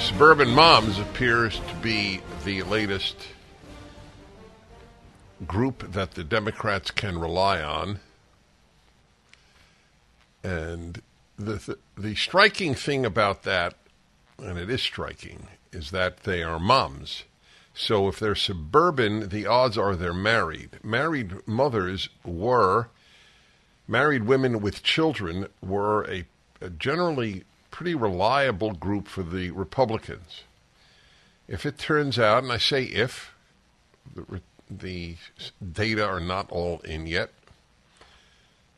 Suburban Moms appears to be the latest group that the Democrats can rely on. And the, the, the striking thing about that, and it is striking, is that they are moms. So if they're suburban, the odds are they're married. Married mothers were, married women with children were a, a generally pretty reliable group for the Republicans. If it turns out, and I say if, the, the data are not all in yet,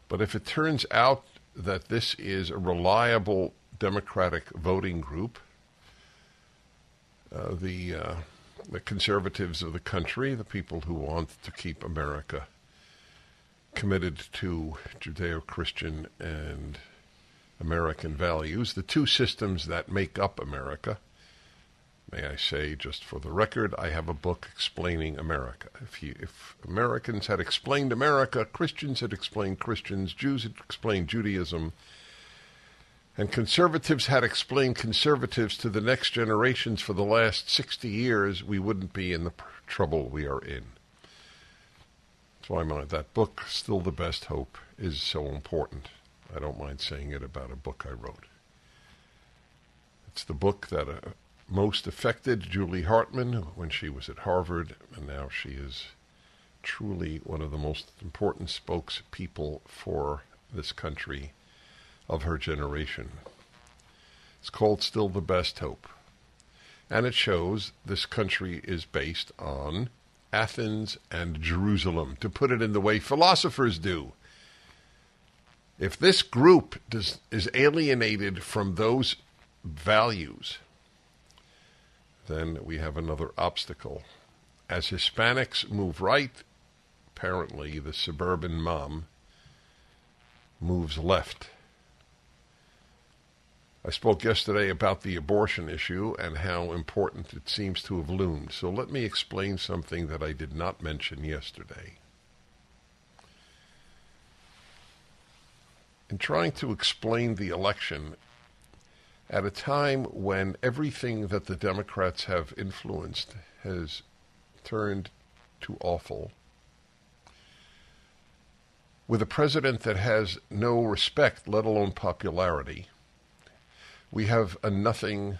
but if it turns out that this is a reliable Democratic voting group, uh, the uh, the conservatives of the country, the people who want to keep America committed to Judeo-Christian and American values, the two systems that make up America. May I say, just for the record, I have a book explaining America. If, you, if Americans had explained America, Christians had explained Christians, Jews had explained Judaism, and conservatives had explained conservatives to the next generations for the last 60 years, we wouldn't be in the trouble we are in. That's why my, that book, Still the Best Hope, is so important. I don't mind saying it about a book I wrote. It's the book that uh, most affected Julie Hartman when she was at Harvard, and now she is truly one of the most important spokespeople for this country of her generation. It's called Still the Best Hope. And it shows this country is based on Athens and Jerusalem, to put it in the way philosophers do. If this group does, is alienated from those values, then we have another obstacle. As Hispanics move right, apparently the suburban mom moves left. I spoke yesterday about the abortion issue and how important it seems to have loomed. So let me explain something that I did not mention yesterday. In trying to explain the election at a time when everything that the Democrats have influenced has turned to awful, with a president that has no respect, let alone popularity, we have a nothing,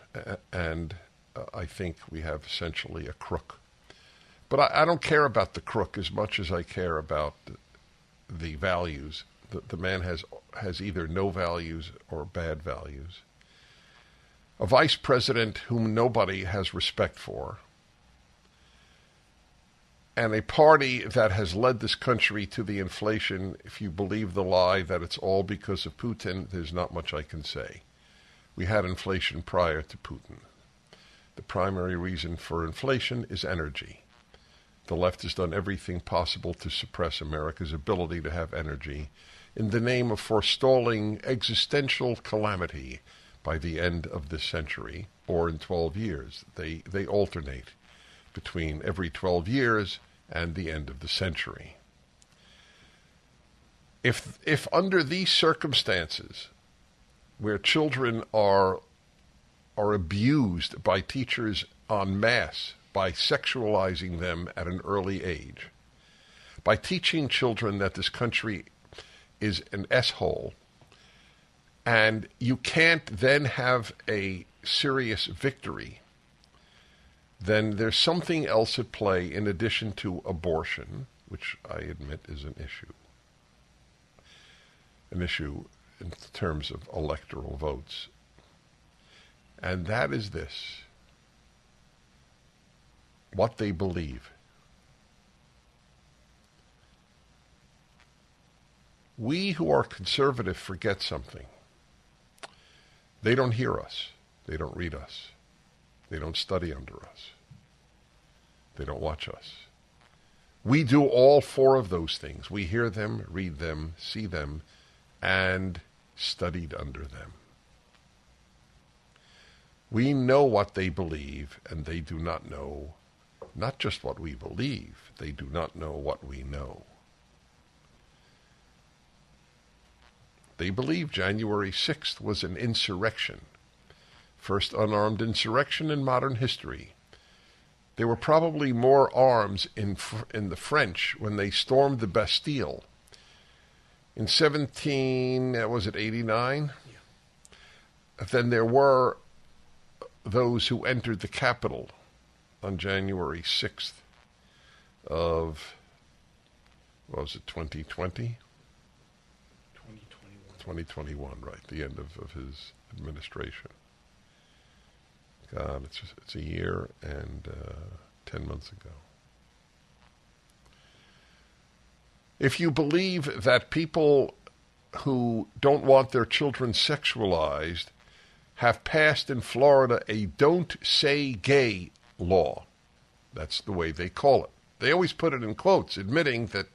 and uh, I think we have essentially a crook. But I, don't care about the crook as much as I care about the values. The, the man has has either no values or bad values. A vice president whom nobody has respect for, and a party that has led this country to the inflation. If you believe the lie that it's all because of Putin, there's not much I can say. We had inflation prior to Putin. The primary reason for inflation is energy. The left has done everything possible to suppress America's ability to have energy in the name of forestalling existential calamity by the end of this century or in 12 years. They, they alternate between every 12 years and the end of the century. If, if under these circumstances, where children are, are abused by teachers en masse by sexualizing them at an early age, by teaching children that this country is an S hole, And you can't then have a serious victory. Then there's something else at play in addition to abortion, which I admit is an issue. An issue in terms of electoral votes. And that is this what they believe. We who are conservative forget something. They don't hear us. They don't read us. They don't study under us. They don't watch us. We do all four of those things. We hear them, read them, see them, and studied under them. We know what they believe, and they do not know not just what we believe, they do not know what we know. They believe January 6th was an insurrection, first unarmed insurrection in modern history. There were probably more arms in, in the French when they stormed the Bastille. In 17, uh, was it 89? Yeah. Then there were those who entered the Capitol on January 6th of, was it, 2020? 2021, right, the end of, of his administration. God, it's, just, it's a year and uh, 10 months ago. If you believe that people who don't want their children sexualized have passed in Florida a don't say gay law. That's the way they call it. They always put it in quotes, admitting that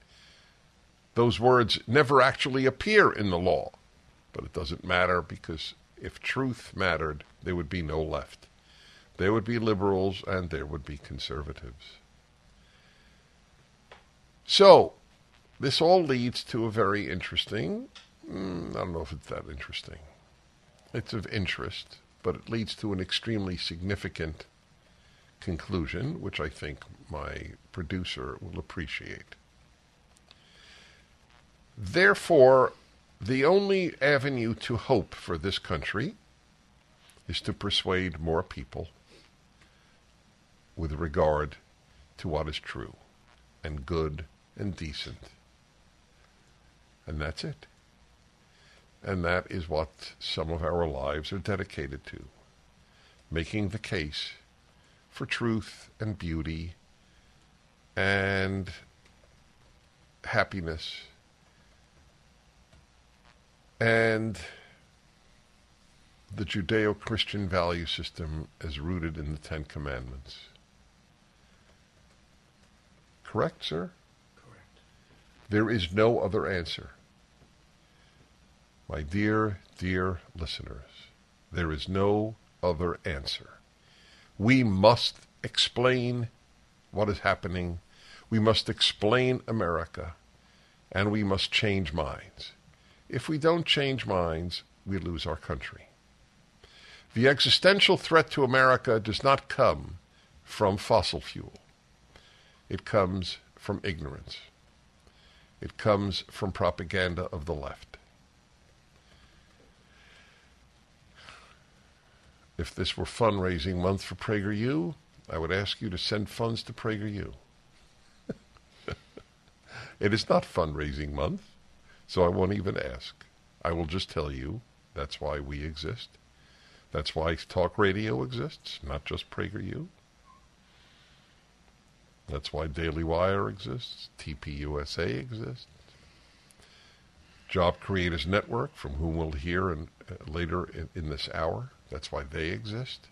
those words never actually appear in the law. But it doesn't matter because if truth mattered, there would be no left. There would be liberals and there would be conservatives. So, this all leads to a very interesting, mm, I don't know if it's that interesting. It's of interest, but it leads to an extremely significant conclusion, which I think my producer will appreciate. Therefore, the only avenue to hope for this country is to persuade more people with regard to what is true and good and decent. And that's it. And that is what some of our lives are dedicated to making the case for truth and beauty and happiness and the Judeo Christian value system as rooted in the Ten Commandments. Correct, sir? Correct. There is no other answer. My dear, dear listeners, there is no other answer. We must explain what is happening. We must explain America. And we must change minds. If we don't change minds, we lose our country. The existential threat to America does not come from fossil fuel. It comes from ignorance. It comes from propaganda of the left. if this were fundraising month for PragerU, I would ask you to send funds to PragerU. it is not fundraising month, so I won't even ask. I will just tell you that's why we exist. That's why talk radio exists, not just PragerU. That's why Daily Wire exists, TPUSA exists. Job Creators Network, from whom we'll hear in, uh, later in, in this hour, that's why they exist.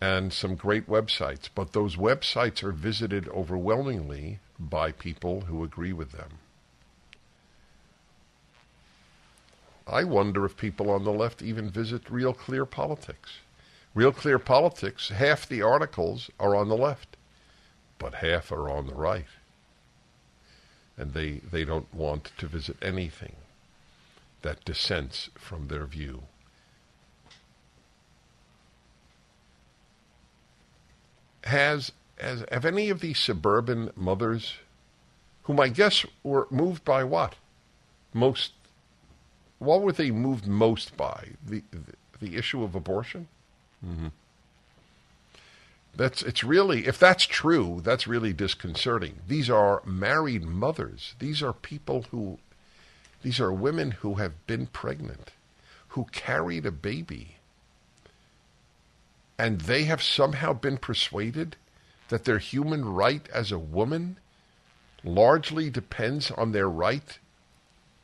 And some great websites, but those websites are visited overwhelmingly by people who agree with them. I wonder if people on the left even visit Real Clear Politics. Real Clear Politics, half the articles are on the left, but half are on the right. And they, they don't want to visit anything that dissents from their view. Has, has have any of these suburban mothers, whom I guess were moved by what? Most what were they moved most by? The the, the issue of abortion. Mm-hmm. That's it's really if that's true, that's really disconcerting. These are married mothers. These are people who these are women who have been pregnant, who carried a baby. And they have somehow been persuaded that their human right as a woman largely depends on their right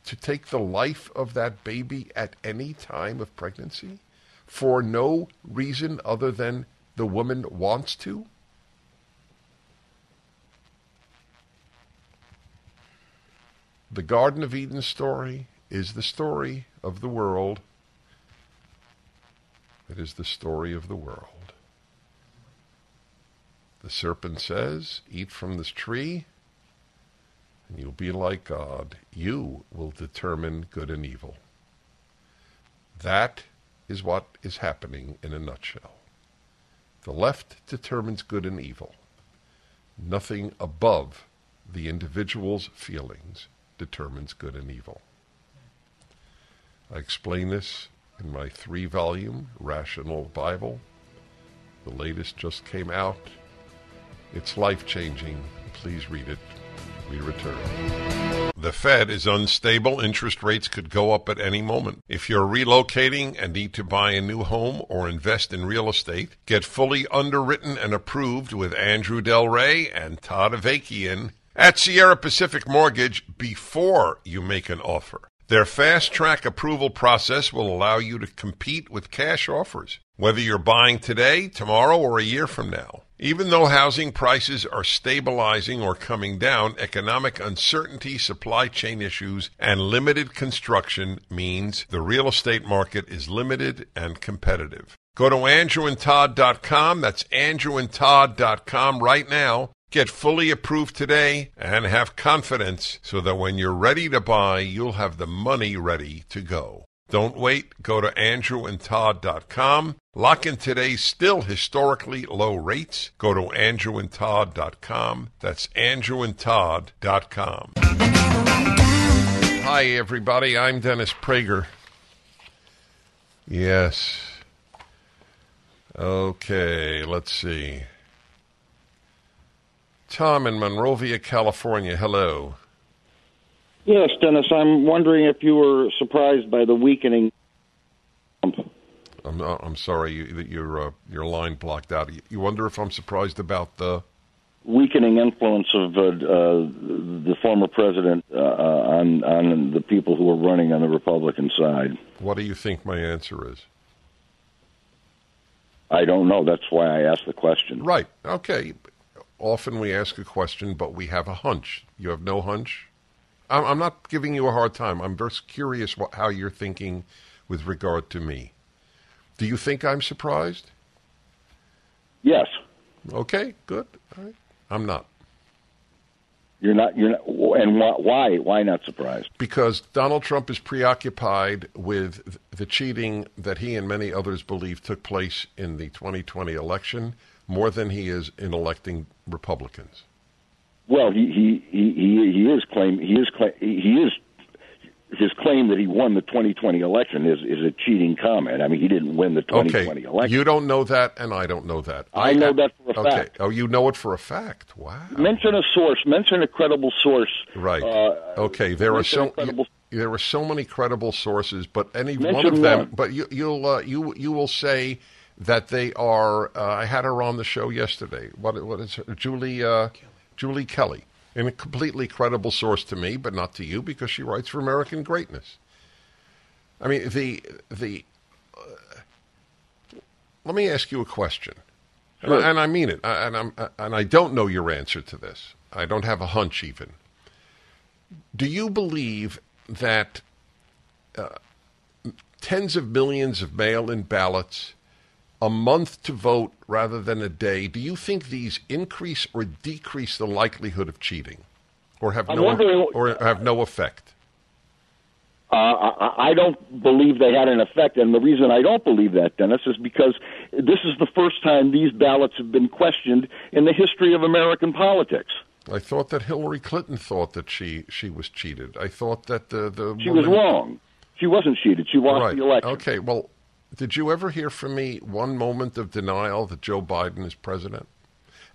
to take the life of that baby at any time of pregnancy for no reason other than the woman wants to? The Garden of Eden story is the story of the world. It is the story of the world. The serpent says, Eat from this tree, and you'll be like God. You will determine good and evil. That is what is happening in a nutshell. The left determines good and evil. Nothing above the individual's feelings determines good and evil. I explain this in my three volume Rational Bible. The latest just came out. It's life changing. Please read it. We return. The Fed is unstable. Interest rates could go up at any moment. If you're relocating and need to buy a new home or invest in real estate, get fully underwritten and approved with Andrew Del Rey and Todd Avakian at Sierra Pacific Mortgage before you make an offer. Their fast track approval process will allow you to compete with cash offers, whether you're buying today, tomorrow, or a year from now. Even though housing prices are stabilizing or coming down, economic uncertainty, supply chain issues, and limited construction means the real estate market is limited and competitive. Go to andrewandtodd.com. That's andrewandtodd.com right now Get fully approved today and have confidence so that when you're ready to buy, you'll have the money ready to go. Don't wait. Go to andrewandtodd.com. Lock in today's still historically low rates. Go to andrewandtodd.com. That's andrewandtodd.com. Hi, everybody. I'm Dennis Prager. Yes. Okay, let's see. Tom in Monrovia, California. Hello. Yes, Dennis. I'm wondering if you were surprised by the weakening. I'm not, I'm sorry that your uh, your line blocked out. You wonder if I'm surprised about the weakening influence of uh, uh, the former president uh, on on the people who are running on the Republican side. What do you think my answer is? I don't know. That's why I asked the question. Right. Okay often we ask a question, but we have a hunch. You have no hunch? I'm, I'm not giving you a hard time. I'm just curious what, how you're thinking with regard to me. Do you think I'm surprised? Yes. Okay, good. I'm not. You're not. You're not. And why? Why not surprised? Because Donald Trump is preoccupied with the cheating that he and many others believe took place in the 2020 election more than he is in electing Republicans. Well, he he he he is claim he is claim, he is his claim that he won the 2020 election is is a cheating comment. I mean, he didn't win the 2020 okay. election. You don't know that, and I don't know that. I, I know that for a okay. fact. Oh, you know it for a fact. Wow. Mention a source. Mention a credible source. Right. Uh, okay. There are so credible... there are so many credible sources, but any mention one of them. One. But you, you'll uh, you you will say that they are. Uh, I had her on the show yesterday. What what is her? Julie uh, Julie Kelly, and a completely credible source to me, but not to you because she writes for American Greatness. I mean the the. Uh, let me ask you a question, sure. and, I, and, I, mean it, and I'm and I don't know your answer to this. I don't have a hunch even. Do you believe that uh, tens of millions of mail-in ballots a month to vote rather than a day, do you think these increase or decrease the likelihood of cheating, or have no or have no effect? Uh, I, I don't believe they had an effect, and the reason I don't believe that, Dennis, is because this is the first time these ballots have been questioned in the history of American politics. I thought that Hillary Clinton thought that she she was cheated. I thought that the the she woman, was wrong. She wasn't cheated. She lost right. the election. Okay. Well, did you ever hear from me one moment of denial that Joe Biden is president?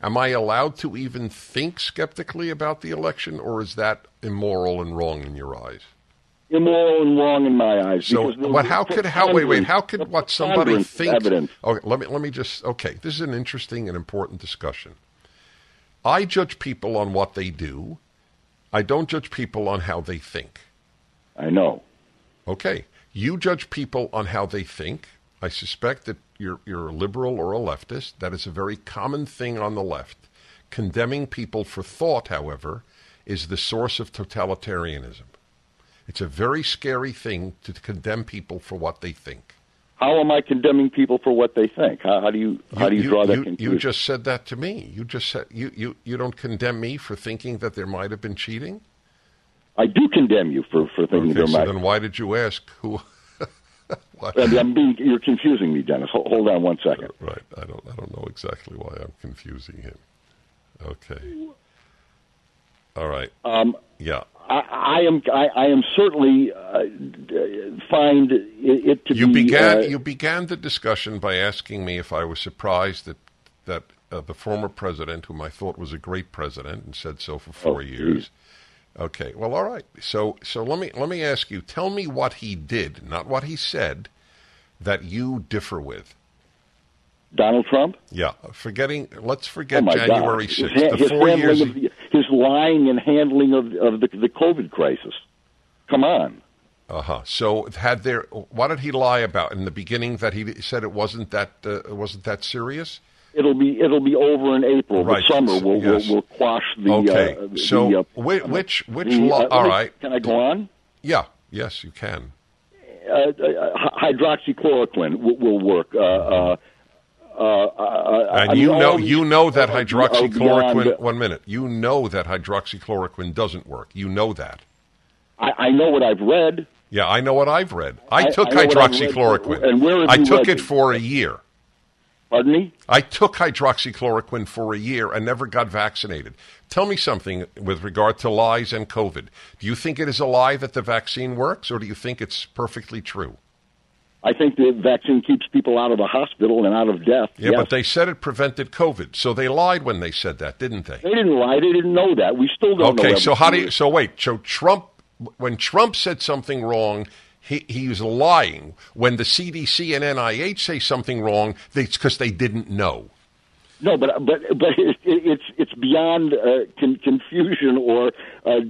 Am I allowed to even think skeptically about the election, or is that immoral and wrong in your eyes? Immoral and wrong in my eyes. So, what? How could? How? Wait, wait. How could what somebody think? Evidence. Okay, let me let me just. Okay, this is an interesting and important discussion. I judge people on what they do. I don't judge people on how they think. I know. Okay, you judge people on how they think. I suspect that you're you're a liberal or a leftist. That is a very common thing on the left. Condemning people for thought, however, is the source of totalitarianism. It's a very scary thing to condemn people for what they think. How am I condemning people for what they think? How, how do you how do you, draw that you, conclusion? You just said that to me. You just said you, you, you don't condemn me for thinking that there might have been cheating. I do condemn you for, for thinking Okay, there so then why did you ask who? I'm- being, you're confusing me, Dennis. Hold, hold on one second. Right. I don't. I don't know exactly why I'm confusing him. Okay. All right. Um, Yeah. I, I am I, I am certainly uh, find it, it to You be began. uh, you began the discussion by asking me if I was surprised that that uh, the former president, whom I thought was a great president and said so for four Oh, years. Okay. Well, all right. So so let me let me ask you. Tell me what he did, not what he said, that you differ with. Donald Trump. Yeah. Forgetting. Let's Oh forget my January! His, sixth. his four handling years. of the, his lying and handling of of the the COVID crisis. Come on. Uh huh. So had there? What did he lie about in the beginning? That he said it wasn't that uh, wasn't that serious. It'll be it'll be over in April. Right. The summer will Yes. will, will quash the. Okay. Uh, the, So uh, whi- which which the, law? uh, all right. Can I go on? Yeah. Yes, you can. Uh, uh, hydroxychloroquine will, will work. Uh, uh, uh, uh, And I mean, you know you know that are hydroxychloroquine. beyond- one minute. You know that hydroxychloroquine doesn't work. You know that. I, I know what I've read. Yeah, I know what I've read. I, I- took I know read. hydroxychloroquine. And where I took read it? for a year. Pardon me. I took hydroxychloroquine for a year and never got vaccinated. Tell me something with regard to lies and COVID. Do you think it is a lie that the vaccine works, or do you think it's perfectly true? I think the vaccine keeps people out of the hospital and out of death. Yeah, yes. but they said it prevented COVID, so they lied when they said that, didn't they? they didn't lie. They didn't know that. We still don't know. Okay, so how do you? So wait, so Trump, when Trump said something wrong, he he was lying. When the CDC and NIH say something wrong, it's because they didn't know. No, but but but it, it's it's beyond uh, con- confusion or uh,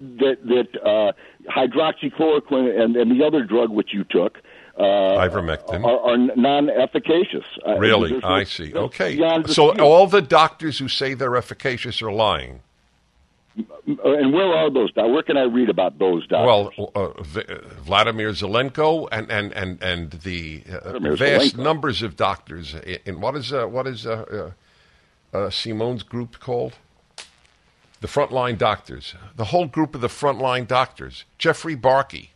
that that uh, hydroxychloroquine and, and the other drug which you took uh, Ivermectin. are, are non-efficacious. Uh, Really, I see. Okay, so all the doctors who say they're efficacious are lying. And where are those? doc- Where can I read about those doctors? Well, uh, V- Vladimir Zelenko and and and and the uh, vast Zelenko. numbers of doctors. In, what is uh, what is uh, uh, uh, Simone's group called? The frontline doctors. The whole group of the frontline doctors. Jeffrey Barke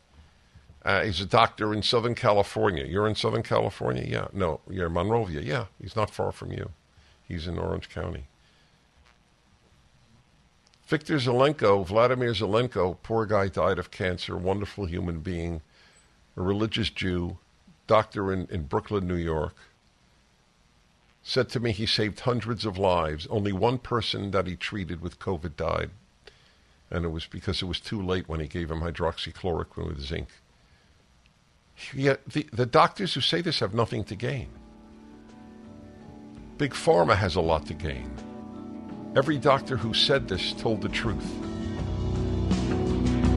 uh, is a doctor in Southern California. You're in Southern California? Yeah. No, you're in Monrovia. Yeah, he's not far from you. He's in Orange County. Victor Zelenko, Vladimir Zelenko, poor guy died of cancer, wonderful human being, a religious Jew, doctor in, in Brooklyn, New York, said to me he saved hundreds of lives. Only one person that he treated with COVID died, and it was because it was too late when he gave him hydroxychloroquine with zinc. Yet the, the doctors who say this have nothing to gain. Big Pharma has a lot to gain. Every doctor who said this told the truth.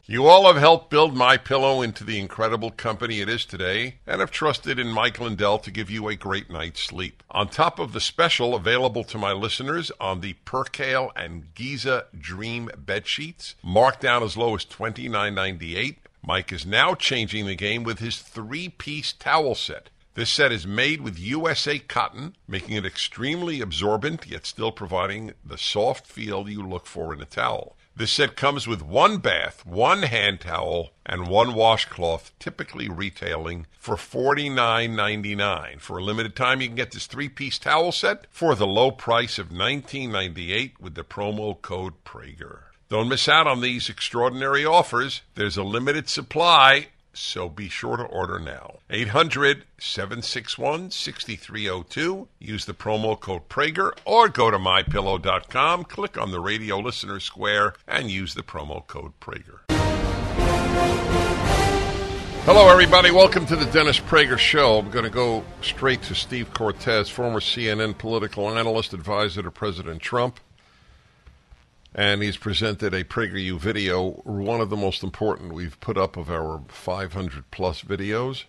You all have helped build my pillow into the incredible company it is today, and have trusted in Mike Lindell to give you a great night's sleep. On top of the special available to my listeners on the Percale and Giza Dream bed sheets, marked down as low as twenty nine ninety eight, Mike is now changing the game with his three-piece towel set. This set is made with USA cotton, making it extremely absorbent, yet still providing the soft feel you look for in a towel. This set comes with one bath, one hand towel, and one washcloth, typically retailing for $49.99. For a limited time, you can get this three-piece towel set for the low price of $19.98 with the promo code Prager. Don't miss out on these extraordinary offers. There's a limited supply, so be sure to order now. 800 761 6302. Use the promo code Prager or go to mypillow.com, click on the radio listener square, and use the promo code Prager. Hello, everybody. Welcome to the Dennis Prager Show. I'm going to go straight to Steve Cortes, former CNN political analyst, advisor to President Trump and he's presented a PragerU video, one of the most important we've put up of our 500 plus videos.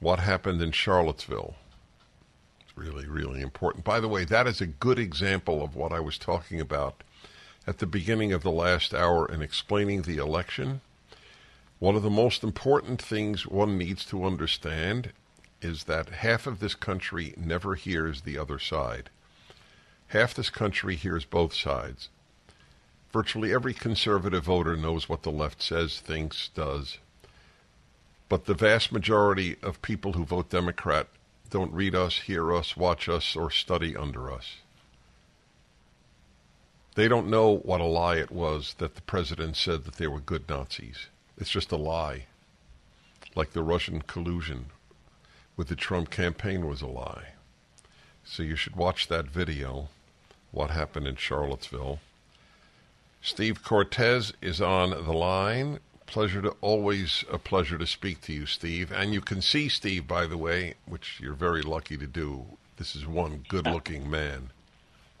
What happened in Charlottesville? It's really, really important. By the way, that is a good example of what I was talking about at the beginning of the last hour in explaining the election. One of the most important things one needs to understand is that half of this country never hears the other side. Half this country hears both sides. Virtually every conservative voter knows what the left says, thinks, does. But the vast majority of people who vote Democrat don't read us, hear us, watch us, or study under us. They don't know what a lie it was that the president said that they were good Nazis. It's just a lie. Like the Russian collusion with the Trump campaign was a lie. So you should watch that video, What Happened in Charlottesville. Steve Cortes is on the line. Pleasure to always a pleasure to speak to you, Steve. And you can see Steve, by the way, which you're very lucky to do. This is one good-looking man.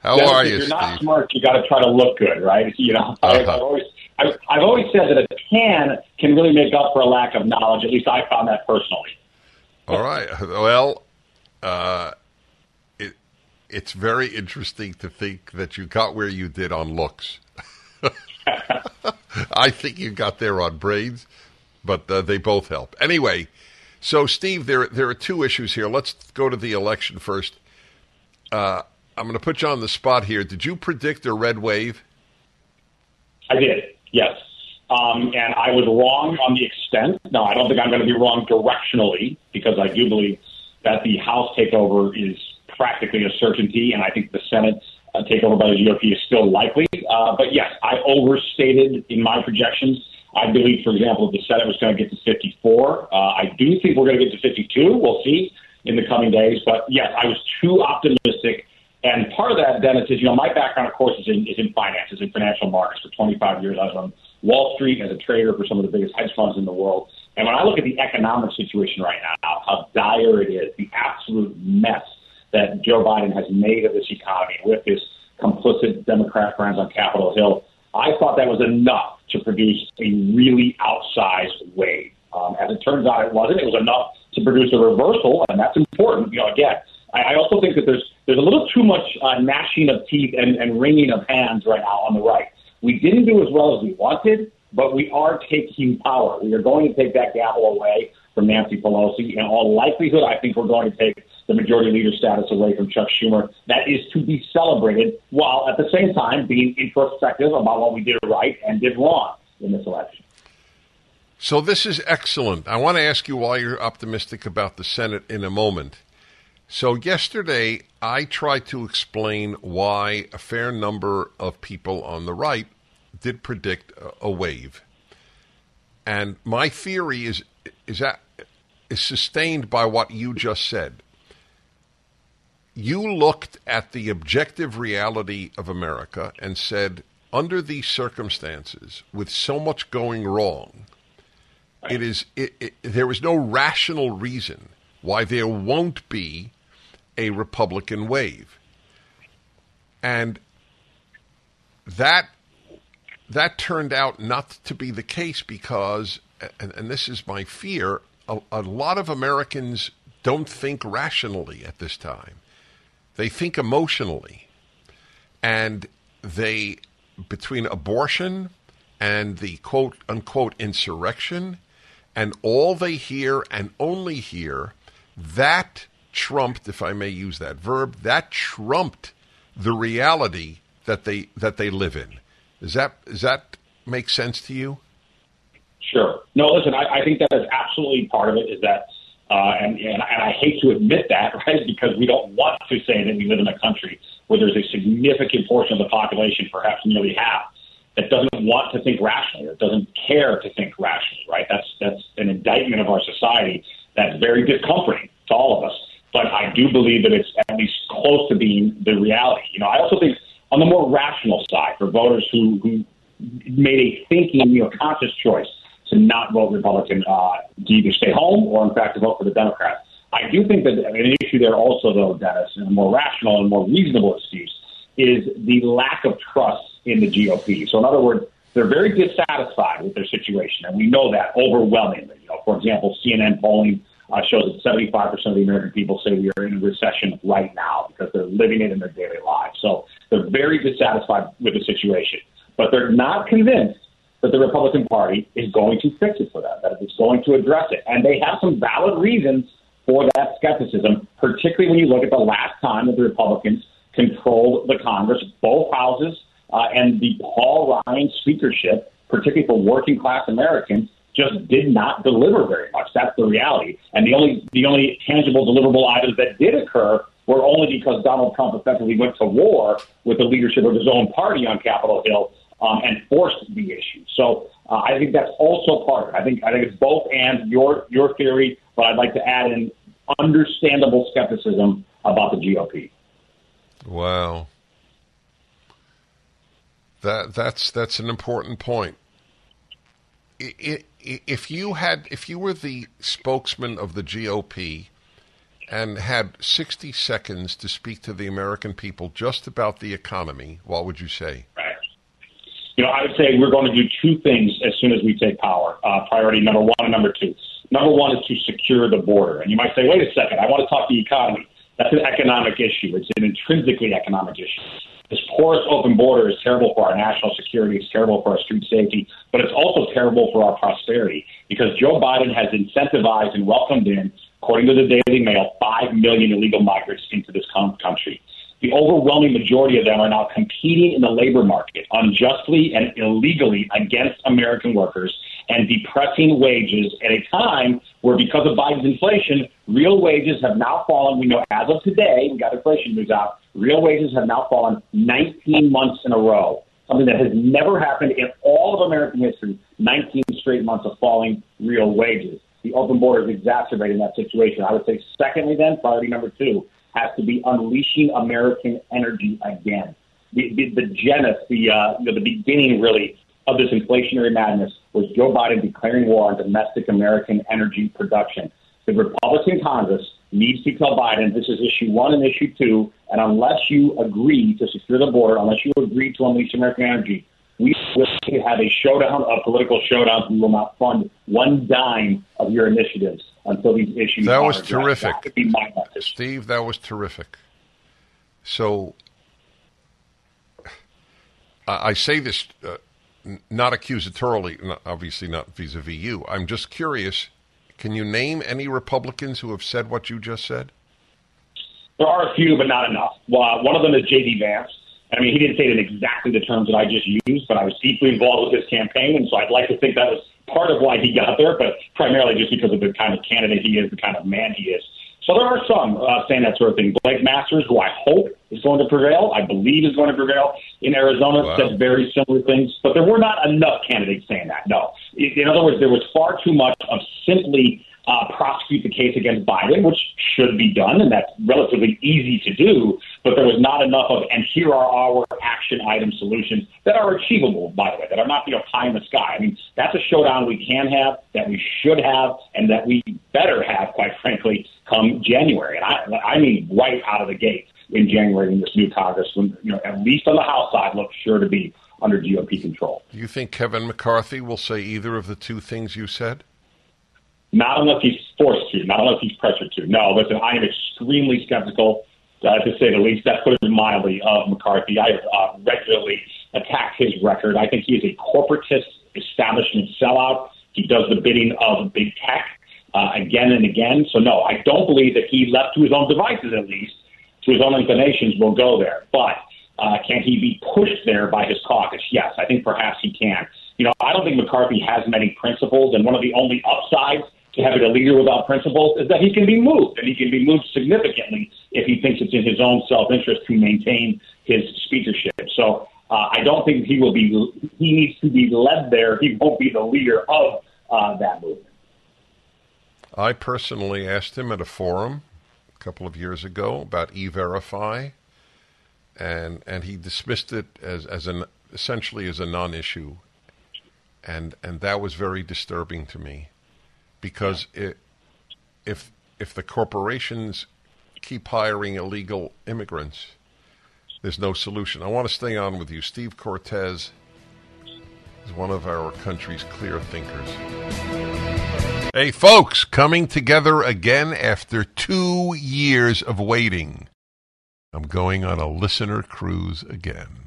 How Dennis, are if you, you're Steve? not smart, you got to try to look good, right? You know, I, Uh-huh. I've always I've, I've always said that a tan can really make up for a lack of knowledge. At least I found that personally. All right. Well, uh, it's very interesting to think that you got where you did on looks. I think you got there on brains, but uh, they both help. Anyway, so Steve, there there are two issues here. Let's go to the election first. Uh, I'm going to put you on the spot here. Did you predict a red wave? I did, yes. Um, and I was wrong on the extent. No, I don't think I'm going to be wrong directionally because I do believe that the House takeover is practically a certainty, and I think the Senate uh, takeover by the GOP is still likely. Uh, but yes, I overstated in my projections. I believe, for example, the Senate was going to get to 54. Uh, I do think we're going to get to 52. We'll see in the coming days. But yes, I was too optimistic. And part of that, Dennis, is you know my background, of course, is in is in finances, in financial markets. For 25 years, I was on Wall Street as a trader for some of the biggest hedge funds in the world. And when I look at the economic situation right now, how dire it is, the absolute mess that Joe Biden has made of this economy with his complicit Democrat friends on Capitol Hill, I thought that was enough to produce a really outsized wave. Um, as it turns out, it wasn't. It was enough to produce a reversal, and that's important. You know, again, I, I also think that there's there's a little too much uh, gnashing of teeth and, and wringing of hands right now on the right. We didn't do as well as we wanted, but we are taking power. We are going to take that gavel away from Nancy Pelosi. In all likelihood, I think we're going to take the majority leader status away from Chuck Schumer. That is to be celebrated, while at the same time being introspective about what we did right and did wrong in this election. So this is excellent. I want to ask you why you're optimistic about the Senate in a moment. So yesterday, I tried to explain why a fair number of people on the right did predict a, wave, and my theory is is that is sustained by what you just said. You looked at the objective reality of America and said, under these circumstances, with so much going wrong, it is it, it, there is no rational reason why there won't be a Republican wave, and that that turned out not to be the case because, and, and this is my fear, a, a lot of Americans don't think rationally at this time; they think emotionally, and they between abortion and the quote unquote insurrection and all they hear and only hear that trumped if i may use that verb that trumped the reality that they that they live in does that does that make sense to you Sure. No, listen, I, I think that is absolutely part of it. Is that, uh, and, and and I hate to admit that, right? Because we don't want to say that we live in a country where there's a significant portion of the population, perhaps nearly half, that doesn't want to think rationally, that doesn't care to think rationally, right? That's that's an indictment of our society that's very discomforting to all of us. But I do believe that it's at least close to being the reality. You know, I also think on the more rational side, for voters who who made a thinking, you know, conscious choice to not vote Republican, uh, to either stay home or, in fact, to vote for the Democrats. I do think that an issue there also, though, Dennis, and a more rational and more reasonable excuse is the lack of trust in the GOP. So, in other words, they're very dissatisfied with their situation, and we know that overwhelmingly. You know, for example, CNN polling uh, shows that 75% of the American people say we are in a recession right now because they're living it in their daily lives. So they're very dissatisfied with the situation, but they're not convinced that the Republican Party is going to fix it for them, that it's going to address it. And they have some valid reasons for that skepticism, particularly when you look at the last time that the Republicans controlled the Congress, both houses, uh, and the Paul Ryan speakership, particularly for working class Americans, just did not deliver very much. That's the reality. And the only the only tangible deliverable items that did occur were only because Donald Trump effectively went to war with the leadership of his own party on Capitol Hill um, and forced the issue. So uh, I think that's also part of it. I think I think it's both and your your theory, but I'd like to add in understandable skepticism about the GOP. Wow. That that's that's an important point. if you had if you were the spokesman of the GOP and had 60 seconds to speak to the American people just about the economy, what would you say? You know, I would say we're going to do two things as soon as we take power. Uh, priority number one and number two. Number one is to secure the border. And you might say, wait a second, I want to talk the economy. That's an economic issue. It's an intrinsically economic issue. This porous open border is terrible for our national security. It's terrible for our street safety, but it's also terrible for our prosperity because Joe Biden has incentivized and welcomed in, according to the Daily Mail, 5 million illegal migrants into this country. The overwhelming majority of them are now competing in the labor market unjustly and illegally against American workers and depressing wages at a time where, because of Biden's inflation, real wages have now fallen. We know as of today, we got inflation news out, real wages have now fallen 19 months in a row, something that has never happened in all of American history 19 straight months of falling real wages. The open border is exacerbating that situation. I would say, secondly, then, priority number two has to be unleashing American energy again. The, the, the genesis, the, uh, you know, the beginning, really, of this inflationary madness was Joe Biden declaring war on domestic American energy production. The Republican Congress needs to tell Biden this is issue one and issue two, and unless you agree to secure the border, unless you agree to unleash American energy, we will have a showdown of political showdowns. We will not fund one dime of your initiatives until these issues. That was terrific, that Steve. That was terrific. So I say this uh, not accusatorily, obviously not vis-a-vis you. I'm just curious. Can you name any Republicans who have said what you just said? There are a few, but not enough. Well, one of them is J.D. Vance. I mean, he didn't say it in exactly the terms that I just used, but I was deeply involved with his campaign, and so I'd like to think that was part of why he got there, but primarily just because of the kind of candidate he is, the kind of man he is. So there are some uh, saying that sort of thing. Blake Masters, who I hope is going to prevail, I believe is going to prevail in Arizona, wow. said very similar things. But there were not enough candidates saying that. No. In other words, there was far too much of simply uh, prosecute the case against Biden, which should be done, and that's relatively easy to do. But there was not enough of, and here are our action item solutions that are achievable, by the way, that are not you know pie in the sky. I mean, that's a showdown we can have, that we should have, and that we better have, quite frankly, come January. And I, I mean, right out of the gate in January in this new Congress, when you know at least on the House side looks sure to be under GOP control. Do you think Kevin McCarthy will say either of the two things you said? Not unless he's forced to, not unless he's pressured to. No, listen, I am extremely skeptical, uh, to say the least. That put it mildly of McCarthy. I uh, regularly attacked his record. I think he is a corporatist establishment sellout. He does the bidding of big tech uh, again and again. So, no, I don't believe that he, left to his own devices at least, to his own inclinations, will go there. But uh, can he be pushed there by his caucus? Yes, I think perhaps he can. You know, I don't think McCarthy has many principles, and one of the only upsides to having a leader without principles is that he can be moved, and he can be moved significantly if he thinks it's in his own self interest to maintain his speakership. So Uh, I don't think he will be. He needs to be led there. He won't be the leader of uh, that movement. I personally asked him at a forum a couple of years ago about e-verify, and and he dismissed it as as an essentially as a non-issue, and and that was very disturbing to me, because it, if if the corporations keep hiring illegal immigrants, there's no solution. I want to stay on with you. Steve Cortes is one of our country's clear thinkers. Hey, folks, coming together again after two years of waiting. I'm going on a listener cruise again.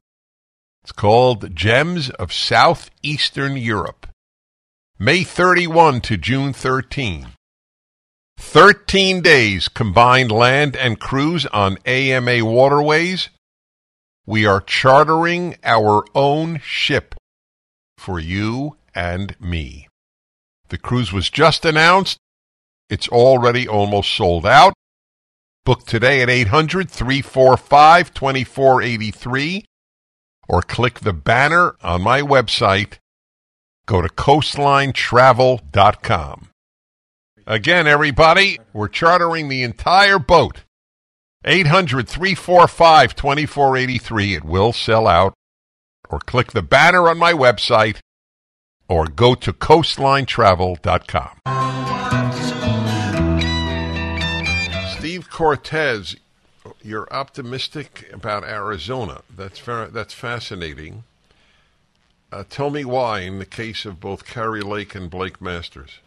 It's called Gems of Southeastern Europe. May 31 to June 13. 13 days combined land and cruise on AMA waterways. We are chartering our own ship for you and me. The cruise was just announced. It's already almost sold out. Book today at 800 345 2483 or click the banner on my website. Go to coastlinetravel.com. Again, everybody, we're chartering the entire boat. 800 345 2483. It will sell out. Or click the banner on my website or go to coastlinetravel.com. Steve Cortes, you're optimistic about Arizona. That's fa- that's fascinating. Uh, tell me why in the case of both Kari Lake and Blake Masters.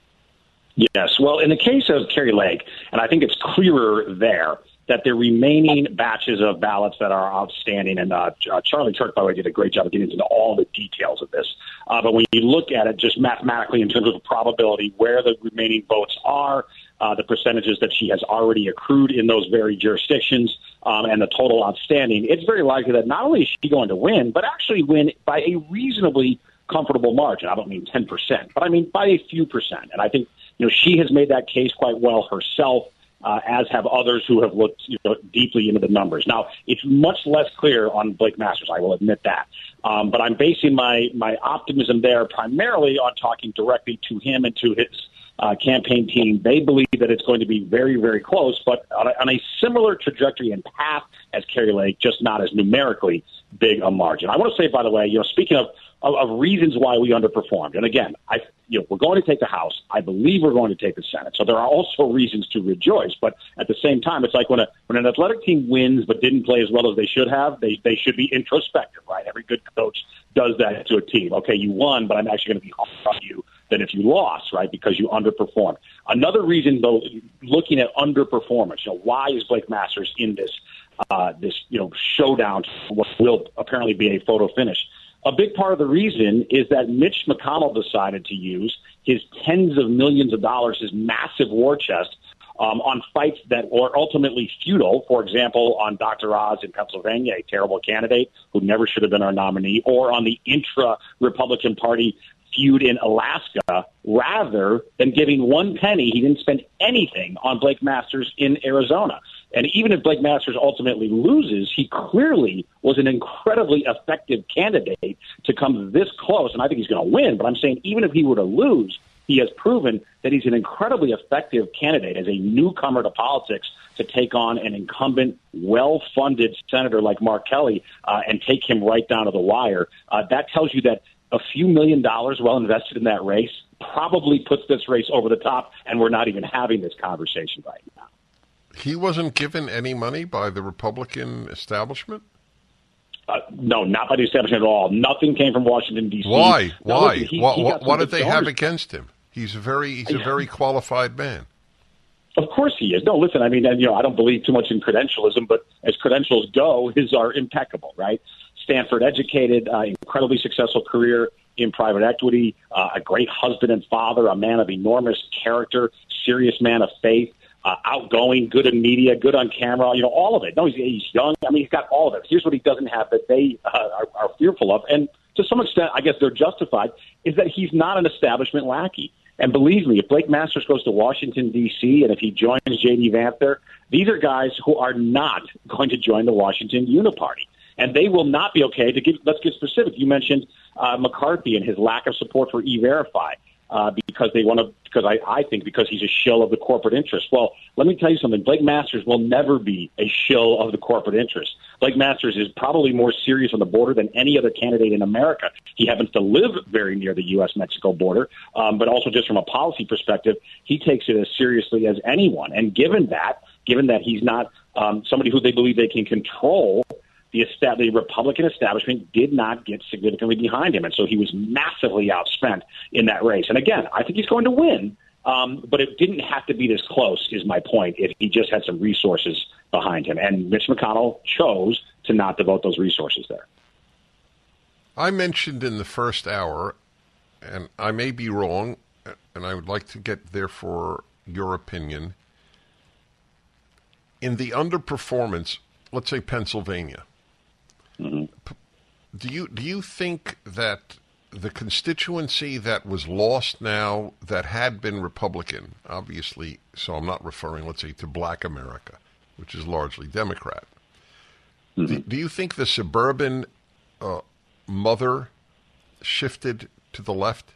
Yes. Well, in the case of Kari Lake, and I think it's clearer there that the remaining batches of ballots that are outstanding, and uh, uh, Charlie Kirk, by the way, did a great job of getting into all the details of this. Uh, but when you look at it just mathematically in terms of the probability, where the remaining votes are, uh, the percentages that she has already accrued in those very jurisdictions, um, and the total outstanding, it's very likely that not only is she going to win, but actually win by a reasonably comfortable margin. I don't mean 10%, but I mean by a few percent. And I think, you know, she has made that case quite well herself uh, as have others who have looked you know, deeply into the numbers. Now, it's much less clear on Blake Masters. I will admit that, um, but I'm basing my my optimism there primarily on talking directly to him and to his uh, campaign team. They believe that it's going to be very, very close, but on a, on a similar trajectory and path as Kari Lake, just not as numerically big a margin. I want to say, by the way, you know, speaking of of, of reasons why we underperformed. And again, I you know we're going to take the House. I believe we're going to take the Senate. So there are also reasons to rejoice. But at the same time, it's like when a when an athletic team wins but didn't play as well as they should have, they they should be introspective, right? Every good coach does that to a team. Okay, you won, but I'm actually going to be harder on you than if you lost, right? Because you underperformed. Another reason, though, looking at underperformance, you know, why is Blake Masters in this uh, this you know showdown? What will apparently be a photo finish? A big part of the reason is that Mitch McConnell decided to use his tens of millions of dollars, his massive war chest, um, on fights that were ultimately futile. For example, on Dr. Oz in Pennsylvania, a terrible candidate who never should have been our nominee, or on the intra Republican Party feud in Alaska, rather than giving one penny, he didn't spend anything on Blake Masters in Arizona. And even if Blake Masters ultimately loses, he clearly was an incredibly effective candidate to come this close. And I think he's going to win. But I'm saying even if he were to lose, he has proven that he's an incredibly effective candidate as a newcomer to politics to take on an incumbent, well-funded senator like Mark Kelly uh, and take him right down to the wire. Uh, that tells you that a few million dollars well invested in that race probably puts this race over the top, and we're not even having this conversation right now. He wasn't given any money by the Republican establishment? Uh, no, not by the establishment at all. Nothing came from Washington D.C. Why? Why? he, what, he what, what did they have against him? He's a very he's a very qualified man. Of course he is. No, listen. I mean, you know, I don't believe too much in credentialism, but as credentials go, his are impeccable, right? Stanford educated, uh, incredibly successful career in private equity, uh, a great husband and father, a man of enormous character, serious man of faith uh, outgoing, good in media, good on camera, you know, all of it. No, he's, he's young. I mean, he's got all of it. Here's what he doesn't have that they uh, are, are fearful of. And to some extent, I guess they're justified, is that he's not an establishment lackey. And believe me, if Blake Masters goes to Washington, D.C., and if he joins J.D. Vance there, these are guys who are not going to join the Washington Uniparty. and they will not be okay. To give, let's get specific. You mentioned uh, McCarthy and his lack of support for E-Verify uh, because they want to, because I, I think because he's a shill of the corporate interest. Well, let me tell you something. Blake Masters will never be a shill of the corporate interest. Blake Masters is probably more serious on the border than any other candidate in America. He happens to live very near the U.S. Mexico border, um, but also just from a policy perspective, he takes it as seriously as anyone. And given that, given that he's not um, somebody who they believe they can control, the, the Republican establishment did not get significantly behind him. And so he was massively outspent in that race. And again, I think he's going to win. Um, but it didn't have to be this close, is my point, if he just had some resources behind him. And Mitch McConnell chose to not devote those resources there. I mentioned in the first hour, and I may be wrong, and I would like to get therefore your opinion. In the underperformance, let's say Pennsylvania, mm-hmm. do you do you think that the constituency that was lost now that had been Republican, obviously, so I'm not referring, let's say, to black America, which is largely Democrat. Mm-hmm. Do, do, you think the suburban uh, mother shifted to the left?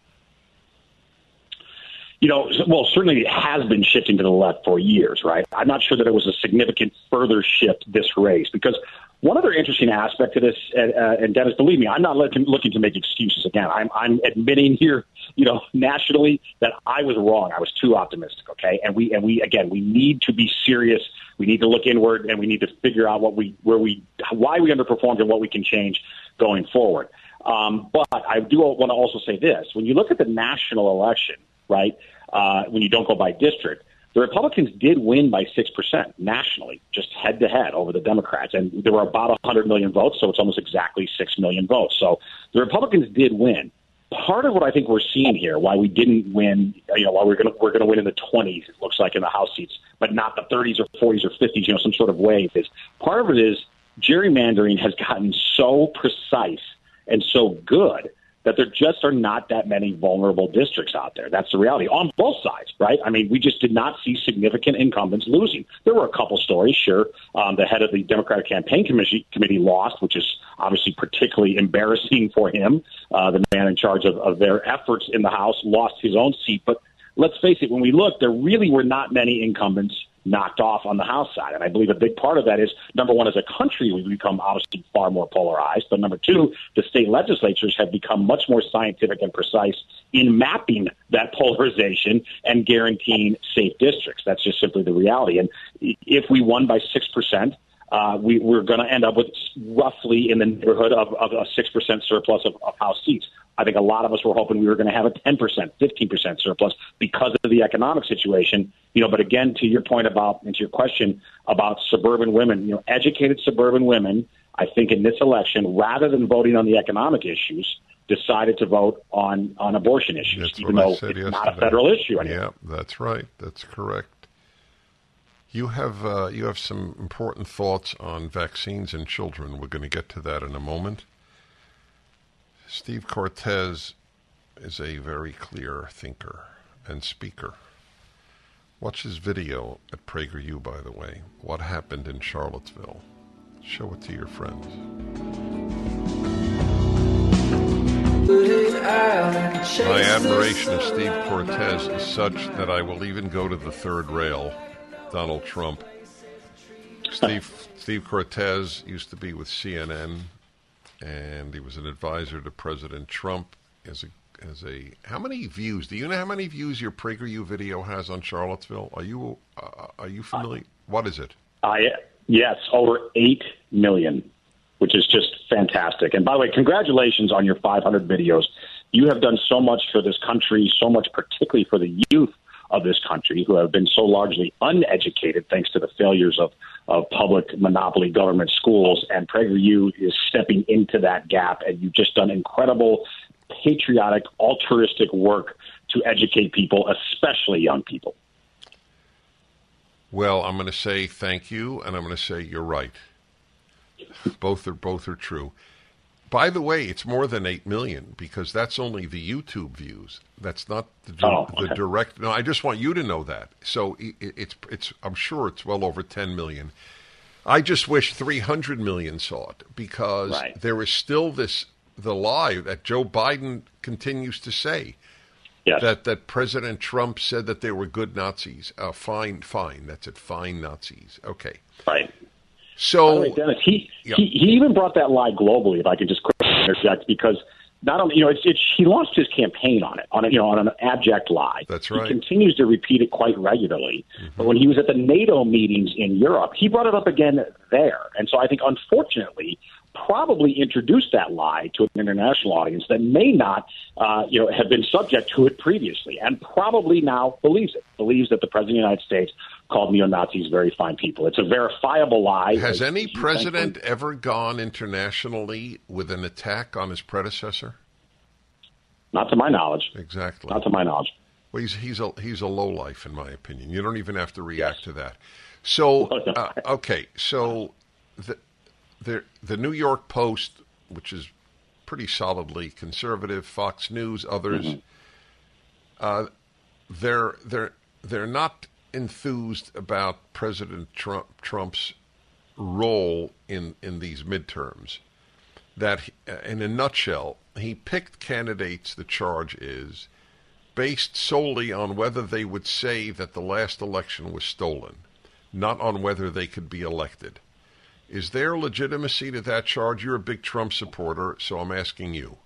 You know, well, certainly it has been shifting to the left for years, right? I'm not sure that it was a significant further shift this race because one other interesting aspect to this, uh, uh, and Dennis, believe me, I'm not looking, looking to make excuses again. I'm, I'm admitting here, you know, nationally that I was wrong. I was too optimistic. Okay, and we and we again, we need to be serious. We need to look inward, and we need to figure out what we, where we, why we underperformed, and what we can change going forward. Um, but I do want to also say this: when you look at the national election, right, uh, when you don't go by district the Republicans did win by 6% nationally, just head to head over the Democrats. And there were about 100 million votes, so it's almost exactly 6 million votes. So the Republicans did win. Part of what I think we're seeing here, why we didn't win, you know, why we're going we're going to win in the 20s, it looks like in the House seats, but not the 30s or 40s or 50s, you know, some sort of wave is part of it is gerrymandering has gotten so precise and so good that there just are not that many vulnerable districts out there. That's the reality on both sides, right? I mean, we just did not see significant incumbents losing. There were a couple stories, sure. Um, the head of the Democratic Campaign Committee, committee lost, which is obviously particularly embarrassing for him. Uh, the man in charge of, of their efforts in the House lost his own seat. But let's face it, when we look, there really were not many incumbents knocked off on the House side. And I believe a big part of that is number one, as a country, we've become obviously far more polarized. But number two, the state legislatures have become much more scientific and precise in mapping that polarization and guaranteeing safe districts. That's just simply the reality. And if we won by 6%, uh, we, we're going to end up with roughly in the neighborhood of, of a 6% surplus of, of House seats. I think a lot of us were hoping we were going to have a 10%, 15% surplus because of the economic situation. You know, but again, to your point about, and to your question about suburban women, you know, educated suburban women, I think in this election, rather than voting on the economic issues, decided to vote on, on abortion issues, that's even though it's yesterday. not a federal issue anymore. Yeah, that's right. That's correct. You have uh, you have some important thoughts on vaccines and children. We're going to get to that in a moment. Steve Cortes is a very clear thinker and speaker. Watch his video at PragerU, by the way. What happened in Charlottesville? Show it to your friends. My admiration of Steve Cortes is such that I will even go to the third rail, Donald Trump. Steve Steve Cortes used to be with CNN and he was an advisor to President Trump as a as a how many views? Do you know how many views your PragerU video has on Charlottesville? Are you uh, are you familiar? what is it? I yes, over eight million, which is just fantastic. And by the way, congratulations on your 500 videos. You have done so much for this country, so much particularly for the youth of this country who have been so largely uneducated thanks to the failures of, of public monopoly government schools. And PragerU is stepping into that gap. And you've just done incredible patriotic, altruistic work to educate people, especially young people. Well, I'm going to say thank you, and I'm going to say you're right. both are both are true. By the way, it's more than eight million because that's only the YouTube views. That's not the, oh, okay. the direct. No, I just want you to know that. So it, it's it's. I'm sure it's well over ten million. I just wish 300 million saw it because Right. there is still this the lie that Joe Biden continues to say Yes. that that President Trump said that they were good Nazis. Uh, fine, fine. That's it. Fine Nazis. Okay. right. So way, Dennis, he, Yeah. he he even brought that lie globally. If I could just quickly interject, because not only you know it's, it's he launched his campaign on it on a, you know on an abject lie. That's right. He continues to repeat it quite regularly. But when he was at the NATO meetings in Europe, he brought it up again there. And so I think, unfortunately, probably introduced that lie to an international audience that may not, uh, you know, have been subject to it previously, and probably now believes it. Believes that the president of the United States called neo Nazis very fine people. It's a verifiable lie. has As any president thankfully- ever gone internationally with an attack on his predecessor? Not to my knowledge. Exactly. Not to my knowledge. Well, he's he's a he's a low life in my opinion. You don't even have to react to that. So uh, okay, so the the the New York Post, which is pretty solidly conservative, Fox News, others, uh, they're they're they're not enthused about President Trump Trump's role in in these midterms. That uh, in a nutshell, he picked candidates. The charge is based solely on whether they would say that the last election was stolen, not on whether they could be elected. Is there legitimacy to that charge? You're a big Trump supporter, so I'm asking you.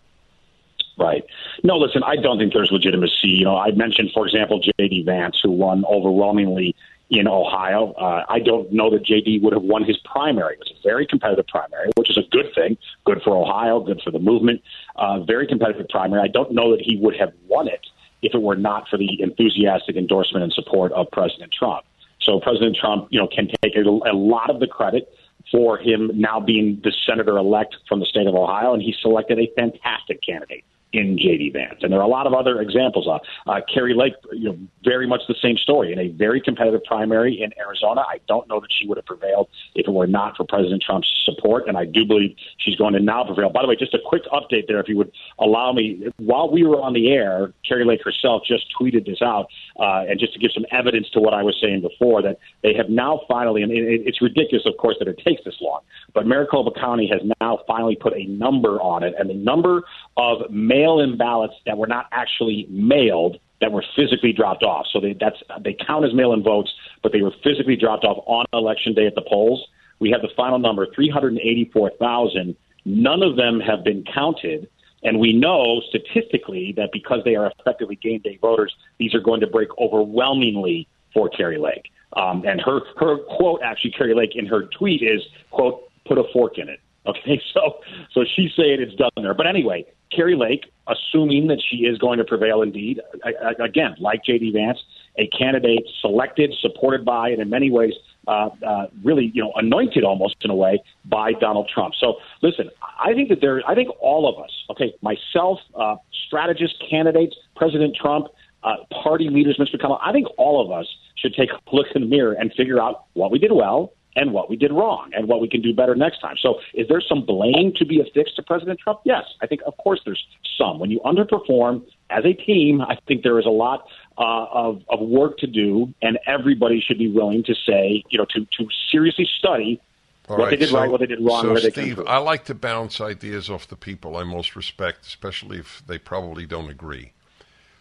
Right. No, listen, I don't think there's legitimacy. You know, I mentioned, for example, J.D. Vance, who won overwhelmingly in Ohio. Uh, I don't know that J.D. would have won his primary. It was a very competitive primary, which is a good thing. Good for Ohio, good for the movement. Uh, very competitive primary. I don't know that he would have won it if it were not for the enthusiastic endorsement and support of President Trump. So President Trump, you know, can take a, a lot of the credit for him now being the senator elect from the state of Ohio, and he selected a fantastic candidate in J.D. Vance. And there are a lot of other examples. Uh, uh, Kari Lake, you know, very much the same story in a very competitive primary in Arizona. I don't know that she would have prevailed if it were not for President Trump's support, and I do believe she's going to now prevail. By the way, just a quick update there, if you would allow me. While we were on the air, Kari Lake herself just tweeted this out, uh, and just to give some evidence to what I was saying before, that they have now finally, and it, it's ridiculous, of course, that it takes this long, but Maricopa County has now finally put a number on it, and the number of mail-in ballots that were not actually mailed that were physically dropped off. So they that's they count as mail-in votes, but they were physically dropped off on election day at the polls. We have the final number, 384,000. None of them have been counted. And we know statistically that because they are effectively game day voters, these are going to break overwhelmingly for Kari Lake. Um, and her, her quote, actually, Kari Lake in her tweet is, quote, put a fork in it. Okay, so so she's saying it's done there. But anyway, Kari Lake, assuming that she is going to prevail indeed, I, I, again, like J.D. Vance, a candidate selected, supported by, and in many ways, uh, uh, really, you know, anointed almost in a way by Donald Trump. So listen, I think that there, I think all of us, okay, myself, uh, strategists, candidates, President Trump, uh, party leaders, Mr. Kamala, I think all of us should take a look in the mirror and figure out what we did well and what we did wrong and what we can do better next time. So, is there some blame to be affixed to President Trump? Yes, I think, of course, there's some. When you underperform as a team, I think there is a lot uh, of, of work to do, and everybody should be willing to say, you know, to, to seriously study All what they did so- right, what they did wrong, So, where they Steve. I like to bounce ideas off the people I most respect, especially if they probably don't agree.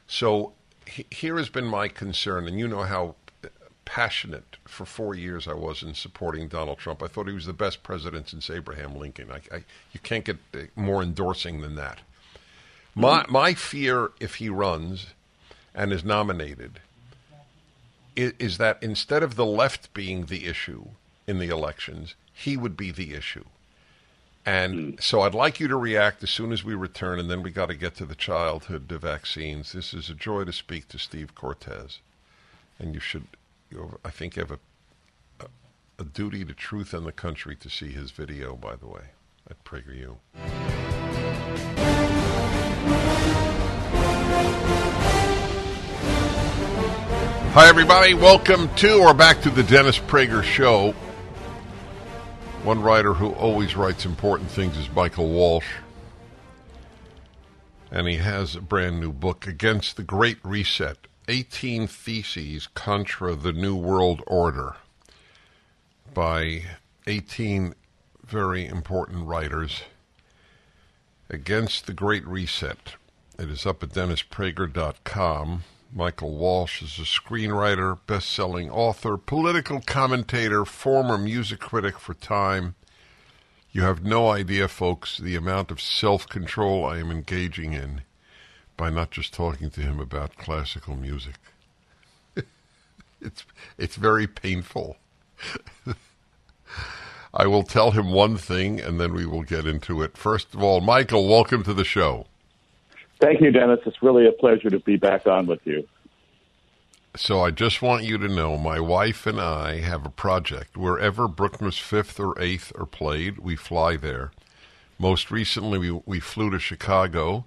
So, he, here has been my concern, and you know how passionate for four years I was in supporting Donald Trump. I thought he was the best president since Abraham Lincoln. I, I, you can't get uh, more endorsing than that. My my fear, if he runs and is nominated, is, is that instead of the left being the issue in the elections, he would be the issue. And hmm. so I'd like you to react as soon as we return, and then we got to get to the childhood the vaccines. This is a joy to speak to Steve Cortes, and you should, you I think, have a, a a duty to truth and the country to see his video. By the way, at PragerU. Hi, everybody. Welcome to or back to the Dennis Prager Show. One writer who always writes important things is Michael Walsh. And he has a brand new book, Against the Great Reset 18 Theses Contra the New World Order, by 18 very important writers against the Great Reset. It is up at DennisPrager.com. Michael Walsh is a screenwriter, best selling author, political commentator, former music critic for Time. You have no idea, folks, the amount of self control I am engaging in by not just talking to him about classical music. it's, it's very painful. I will tell him one thing and then we will get into it. First of all, Michael, welcome to the show. Thank you, Dennis. It's really a pleasure to be back on with you. So I just want you to know my wife and I have a project. Wherever Bruckner's Fifth or Eighth are played, we fly there. Most recently, we, we flew to Chicago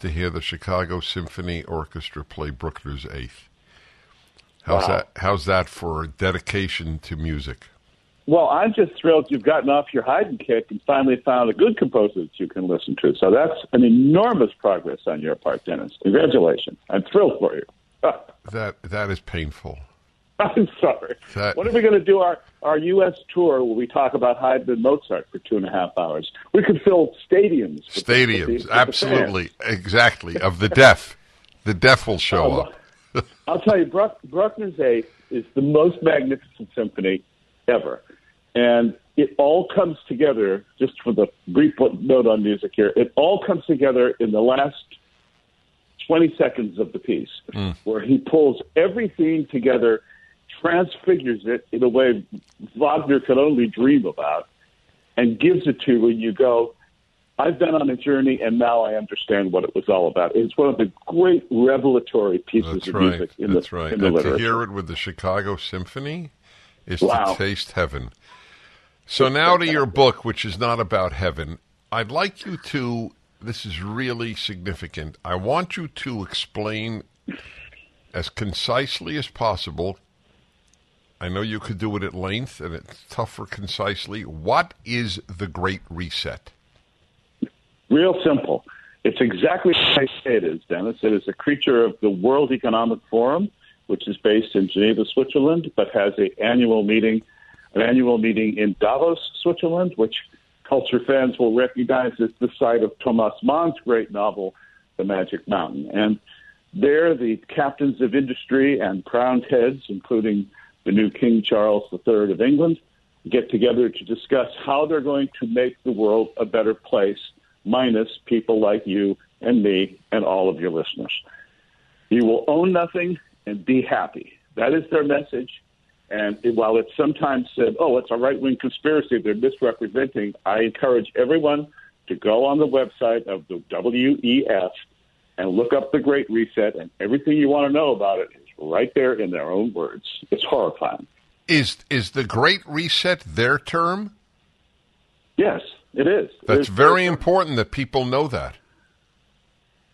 to hear the Chicago Symphony Orchestra play Bruckner's Eighth. How's Wow. that? How's that for dedication to music? Well, I'm just thrilled you've gotten off your Haydn kick and finally found a good composer that you can listen to. So that's an enormous progress on your part, Dennis. Congratulations. I'm thrilled for you. That that is painful. I'm sorry. That- When are we going to do our, our U.S. tour where we talk about Haydn and Mozart for two and a half hours? We could fill stadiums. with the- with the- Stadiums, with the absolutely, exactly. Of the deaf, the deaf will show Oh, up. I'll tell you, Bruck, Bruckner's Eighth is the most magnificent symphony ever. And it all comes together, just for the brief note on music here, it all comes together in the last 20 seconds of the piece, hmm. where he pulls everything together, transfigures it in a way Wagner could only dream about, and gives it to you and you go, I've been on a journey, and now I understand what it was all about. It's one of the great revelatory pieces That's of right. music in That's the, right. in the And to hear it with the Chicago Symphony is Wow. to taste heaven. So now to your book, which is not about heaven. I'd like you to. This is really significant. I want you to explain as concisely as possible. I know you could do it at length, and it's tougher concisely. What is the Great Reset? Real simple. It's exactly what I say it is, Dennis. It is a creature of the World Economic Forum, which is based in Geneva, Switzerland, but has an annual meeting, an annual meeting in Davos, Switzerland, which culture fans will recognize as the site of Thomas Mann's great novel, The Magic Mountain. And there, the captains of industry and crowned heads, including the new King Charles III of England, get together to discuss how they're going to make the world a better place, minus people like you and me and all of your listeners. You will own nothing and be happy. That is their message. And while it's sometimes said, oh, it's a right wing conspiracy, they're misrepresenting, I encourage everyone to go on the website of the WEF and look up the Great Reset, and everything you want to know about it is right there in their own words. It's horrifying. Is is the Great Reset their term? Yes, it is. That's It's- very important that people know that.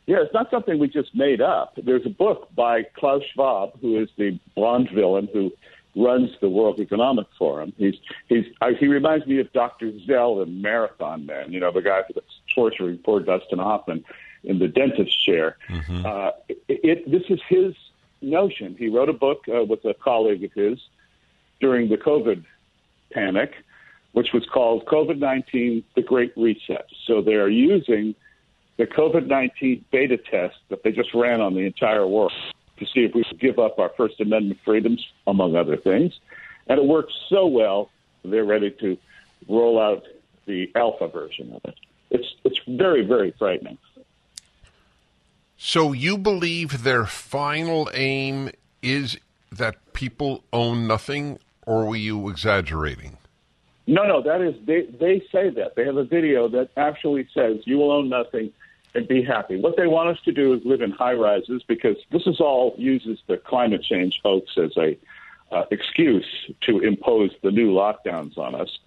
Yeah, it's not something we just made up. There's a book by Klaus Schwab, who is the blonde villain who runs the World Economic Forum. He's he's uh, he reminds me of Dr. Szell in Marathon Man. You know, the guy that's torturing poor Dustin Hoffman in the dentist chair. Uh, it, it, this is his notion. He wrote a book uh, with a colleague of his during the COVID panic, which was called COVID 19 The Great Reset. So they are using the COVID 19 beta test that they just ran on the entire world to see if we could give up our First Amendment freedoms, among other things. And it worked so well, they're ready to roll out the alpha version of it. It's, it's very, very frightening. So you believe their final aim is that people own nothing, or were you exaggerating? No, no, that is they. They say that they have a video that actually says you will own nothing and be happy. What they want us to do is live in high rises because this is all uses the climate change hoax as a uh, excuse to impose the new lockdowns on us.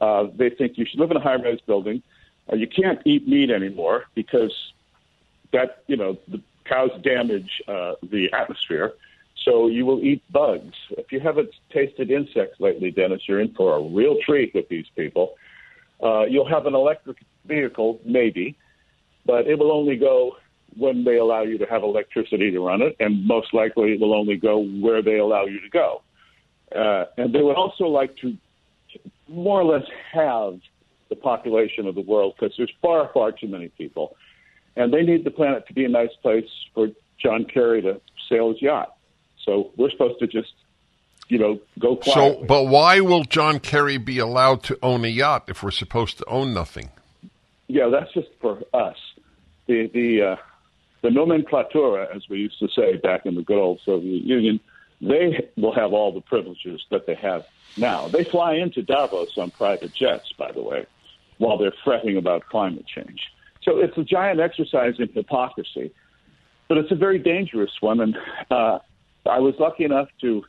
Uh, they think you should live in a high rise building. Uh, you can't eat meat anymore because that you know the cows damage uh, the atmosphere. So you will eat bugs. If you haven't tasted insects lately, Dennis, you're in for a real treat with these people. Uh, you'll have an electric vehicle, maybe, but it will only go when they allow you to have electricity to run it, and most likely it will only go where they allow you to go. Uh, and they would also like to more or less halve the population of the world because there's far, far too many people. And they need the planet to be a nice place for John Kerry to sail his yacht. So we're supposed to just, you know, go quietly. So, but why will John Kerry be allowed to own a yacht if we're supposed to own nothing? Yeah, that's just for us. The the uh, the nomenklatura, as we used to say back in the good old Soviet Union, they will have all the privileges that they have now. They fly into Davos on private jets, by the way, while they're fretting about climate change. So it's a giant exercise in hypocrisy, but it's a very dangerous one. And uh, I was lucky enough to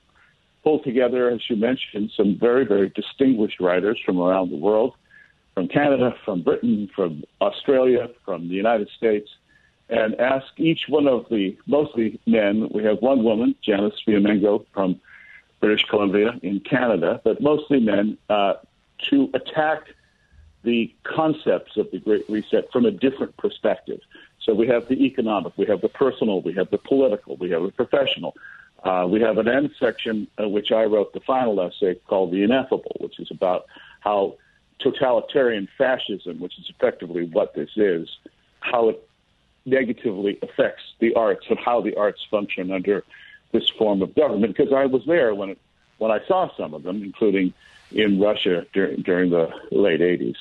pull together, as you mentioned, some very, very distinguished writers from around the world, from Canada, from Britain, from Australia, from the United States, and ask each one of the mostly men. We have one woman, Janice Fiamengo from British Columbia in Canada, but mostly men, uh, to attack the concepts of the Great Reset from a different perspective. So we have the economic, we have the personal, we have the political, we have the professional. Uh, we have an end section, uh, which I wrote the final essay called The Ineffable, which is about how totalitarian fascism, which is effectively what this is, how it negatively affects the arts and how the arts function under this form of government. Because I was there when it, when I saw some of them, including in Russia during during the late 80s.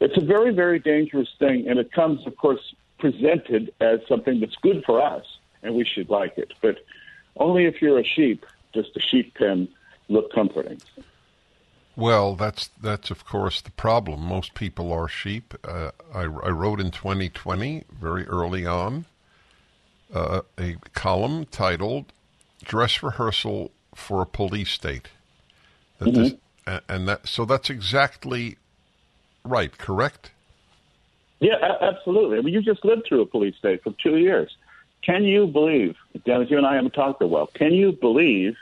It's a very very dangerous thing, and it comes, of course, presented as something that's good for us, and we should like it. But only if you're a sheep does the sheep pen look comforting. Well, that's that's of course the problem. Most people are sheep. Uh, I, I, wrote in 2020, very early on, uh, a column titled "Dress Rehearsal for a Police State." That mm-hmm. this, and that so that's exactly right. Correct? Yeah, a- absolutely. I mean, you just lived through a police state for two years. Can you believe, Dennis? You and I haven't talked a while. Can you believe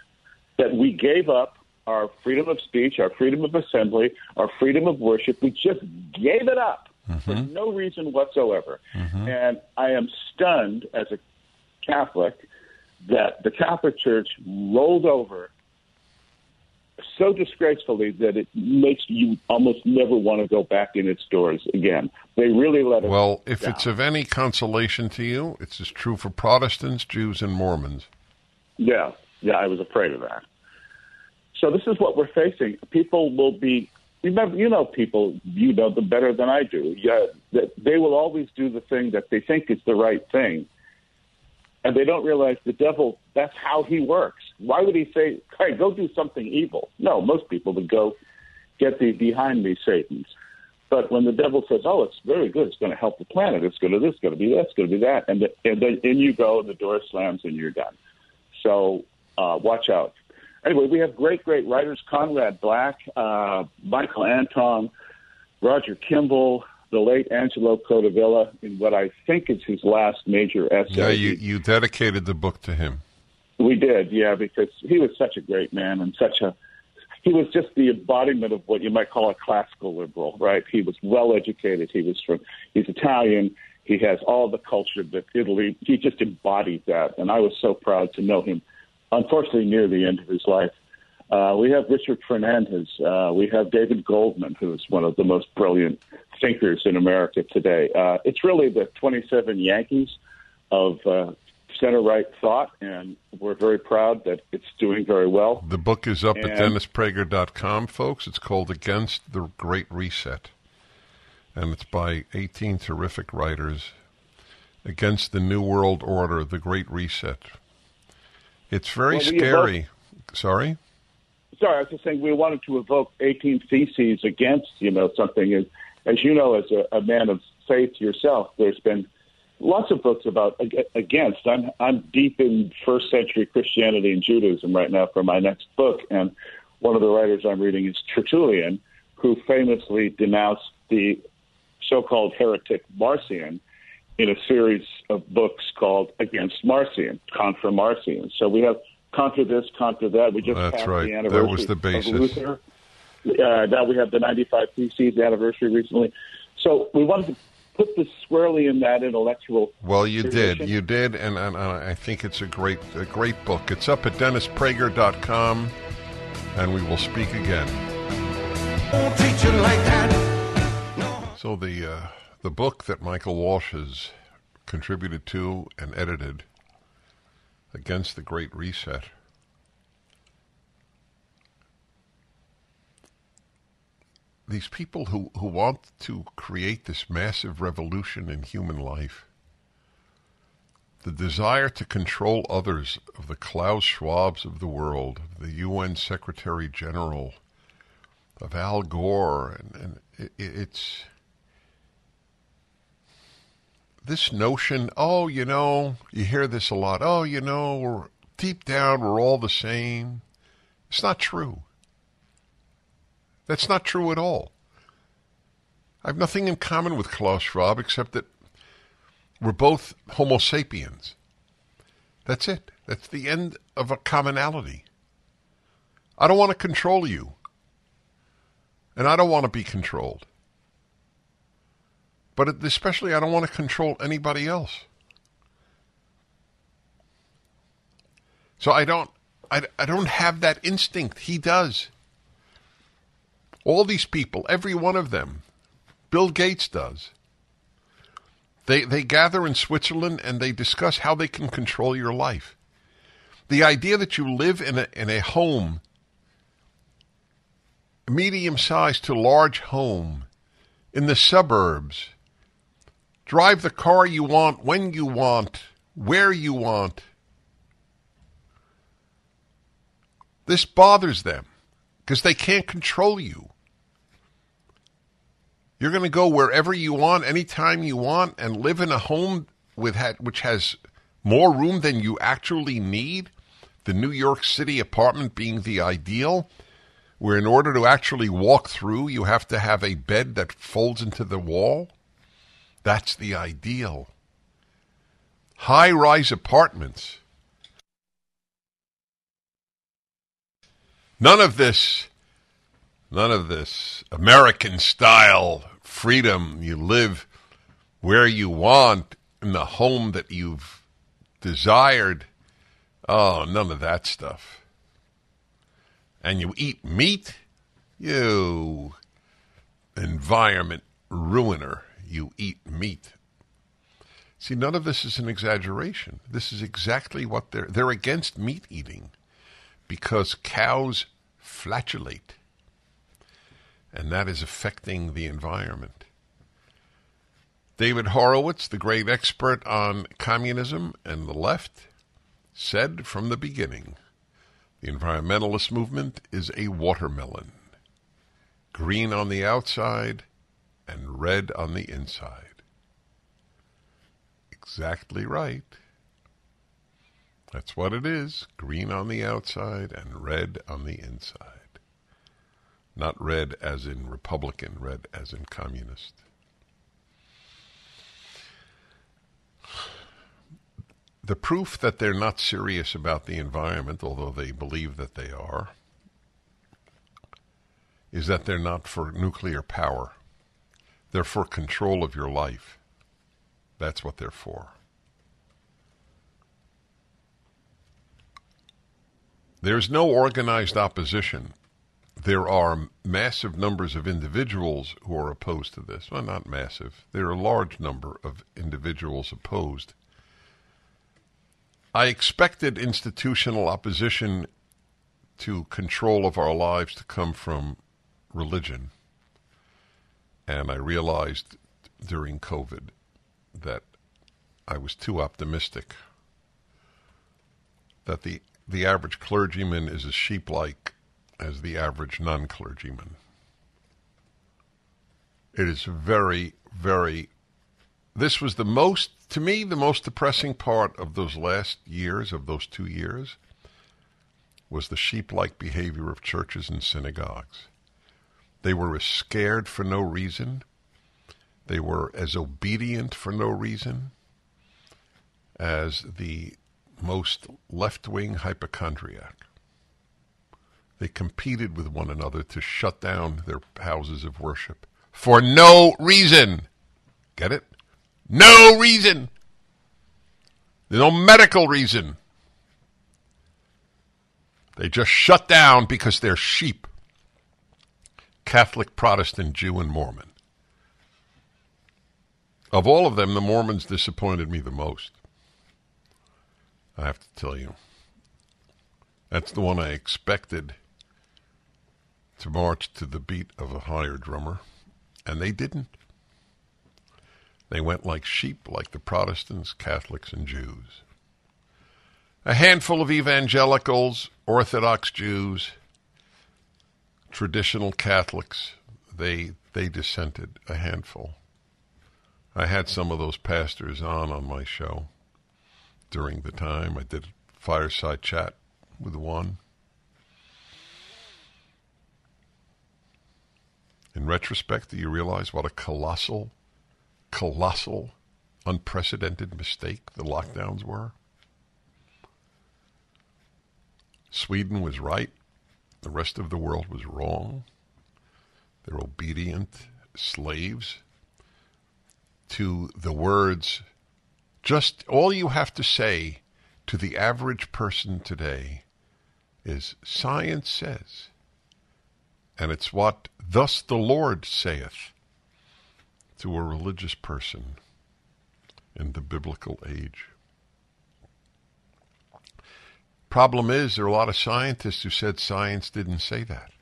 that we gave up our freedom of speech, our freedom of assembly, our freedom of worship. We just gave it up mm-hmm. for no reason whatsoever. Mm-hmm. And I am stunned as a Catholic that the Catholic Church rolled over so disgracefully that it makes you almost never want to go back in its doors again. They really let it. Well, if down. it's of any consolation to you, it's as true for Protestants, Jews, and Mormons. Yeah, yeah, I was afraid of that. So this is what we're facing. People will be. Remember, you know, people. You know them better than I do. Yeah, they will always do the thing that they think is the right thing, and they don't realize the devil. That's how he works. Why would he say, "Hey, go do something evil"? No, most people would go, "Get thee behind me, Satan's." But when the devil says, "Oh, it's very good. It's going to help the planet. It's going to this. It's going to be that. It's going to be that," and the, and then in you go, and the door slams, and you're done. So uh, watch out anyway, we have great, great writers: Conrad Black, uh, Michael Anton, Roger Kimball, the late Angelo Codevilla, in what I think is his last major essay. Yeah, you you dedicated the book to him. We did, yeah, because he was such a great man and such a he was just the embodiment of what you might call a classical liberal, right? He was well educated. He was from he's Italian. He has all the culture that Italy. He just embodied that, and I was so proud to know him unfortunately near the end of his life. Uh, we have Richard Fernandez. Uh, we have David Goldman, who is one of the most brilliant thinkers in America today. Uh, it's really the 27 Yankees of uh, center right thought, and we're very proud that it's doing very well. The book is up and, at DennisPrager.com, folks. It's called Against the Great Reset, and it's by 18 terrific writers. Against the New World Order, The Great Reset it's very well, scary. Evoke, Sorry? Sorry, I was just saying we wanted to evoke 18 theses against, you know, something. As, as you know, as a, a man of faith yourself, there's been lots of books about against. I'm I'm deep in first century Christianity and Judaism right now for my next book, and one of the writers I'm reading is Tertullian, who famously denounced the so-called heretic Marcion in a series of books called Against Marcion, Contra Marcion. So we have contra this, contra that. We just That's passed right. the anniversary that was the basis. of Luther. Uh, now we have the 95 Theses anniversary recently. So we wanted to put this squarely in that intellectual. Well, you tradition. did, you did, and, and, and, I think it's a great, a great book. It's up at DennisPrager.com, and we will speak again. So the uh, the book that Michael Walsh has contributed to and edited against the Great Reset. These people who, who want to create this massive revolution in human life, the desire to control others of the Klaus Schwabs of the world, the UN Secretary General, of Al Gore, and, and it, it's this notion, oh, you know, you hear this a lot. Oh, you know, we're deep down, we're all the same. It's not true. That's not true at all. I have nothing in common with Klaus Schwab except that we're both Homo sapiens. That's it. That's the end of a commonality. I don't want to control you. And I don't want to be controlled. But especially, I don't want to control anybody else. So I don't, I, I don't have that instinct. He does. All these people, every one of them, Bill Gates does. They, they gather in Switzerland and they discuss how they can control your life. The idea that you live in a, in a home, medium sized to large home, in the suburbs, Drive the car you want when you want, where you want. This bothers them because they can't control you. You're going to go wherever you want, anytime you want, and live in a home with which has more room than you actually need. The New York City apartment being the ideal, where in order to actually walk through, you have to have a bed that folds into the wall. That's the ideal. High rise apartments. None of this, none of this American style freedom. You live where you want in the home that you've desired. Oh, none of that stuff. And you eat meat? You environment ruiner you eat meat. See, none of this is an exaggeration. This is exactly what they're they're against meat eating because cows flatulate. And that is affecting the environment. David Horowitz, the great expert on communism and the left, said from the beginning the environmentalist movement is a watermelon. Green on the outside, and red on the inside. Exactly right. That's what it is green on the outside and red on the inside. Not red as in Republican, red as in communist. The proof that they're not serious about the environment, although they believe that they are, is that they're not for nuclear power. They're for control of your life. That's what they're for. There's no organized opposition. There are massive numbers of individuals who are opposed to this. Well, not massive. There are a large number of individuals opposed. I expected institutional opposition to control of our lives to come from religion. And I realized during COVID that I was too optimistic. That the, the average clergyman is as sheep like as the average non clergyman. It is very, very. This was the most, to me, the most depressing part of those last years, of those two years, was the sheep like behavior of churches and synagogues. They were as scared for no reason. They were as obedient for no reason as the most left wing hypochondriac. They competed with one another to shut down their houses of worship for no reason. Get it? No reason. There's no medical reason. They just shut down because they're sheep Catholic, Protestant, Jew, and Mormon. Of all of them, the Mormons disappointed me the most. I have to tell you. That's the one I expected to march to the beat of a higher drummer, and they didn't. They went like sheep, like the Protestants, Catholics, and Jews. A handful of evangelicals, Orthodox Jews, traditional Catholics, they they dissented, a handful. I had some of those pastors on on my show during the time. I did a fireside chat with one. In retrospect, do you realize what a colossal, colossal, unprecedented mistake the lockdowns were? Sweden was right. The rest of the world was wrong. They're obedient slaves to the words. Just all you have to say to the average person today is science says. And it's what thus the Lord saith to a religious person in the biblical age. Problem is, there are a lot of scientists who said science didn't say that.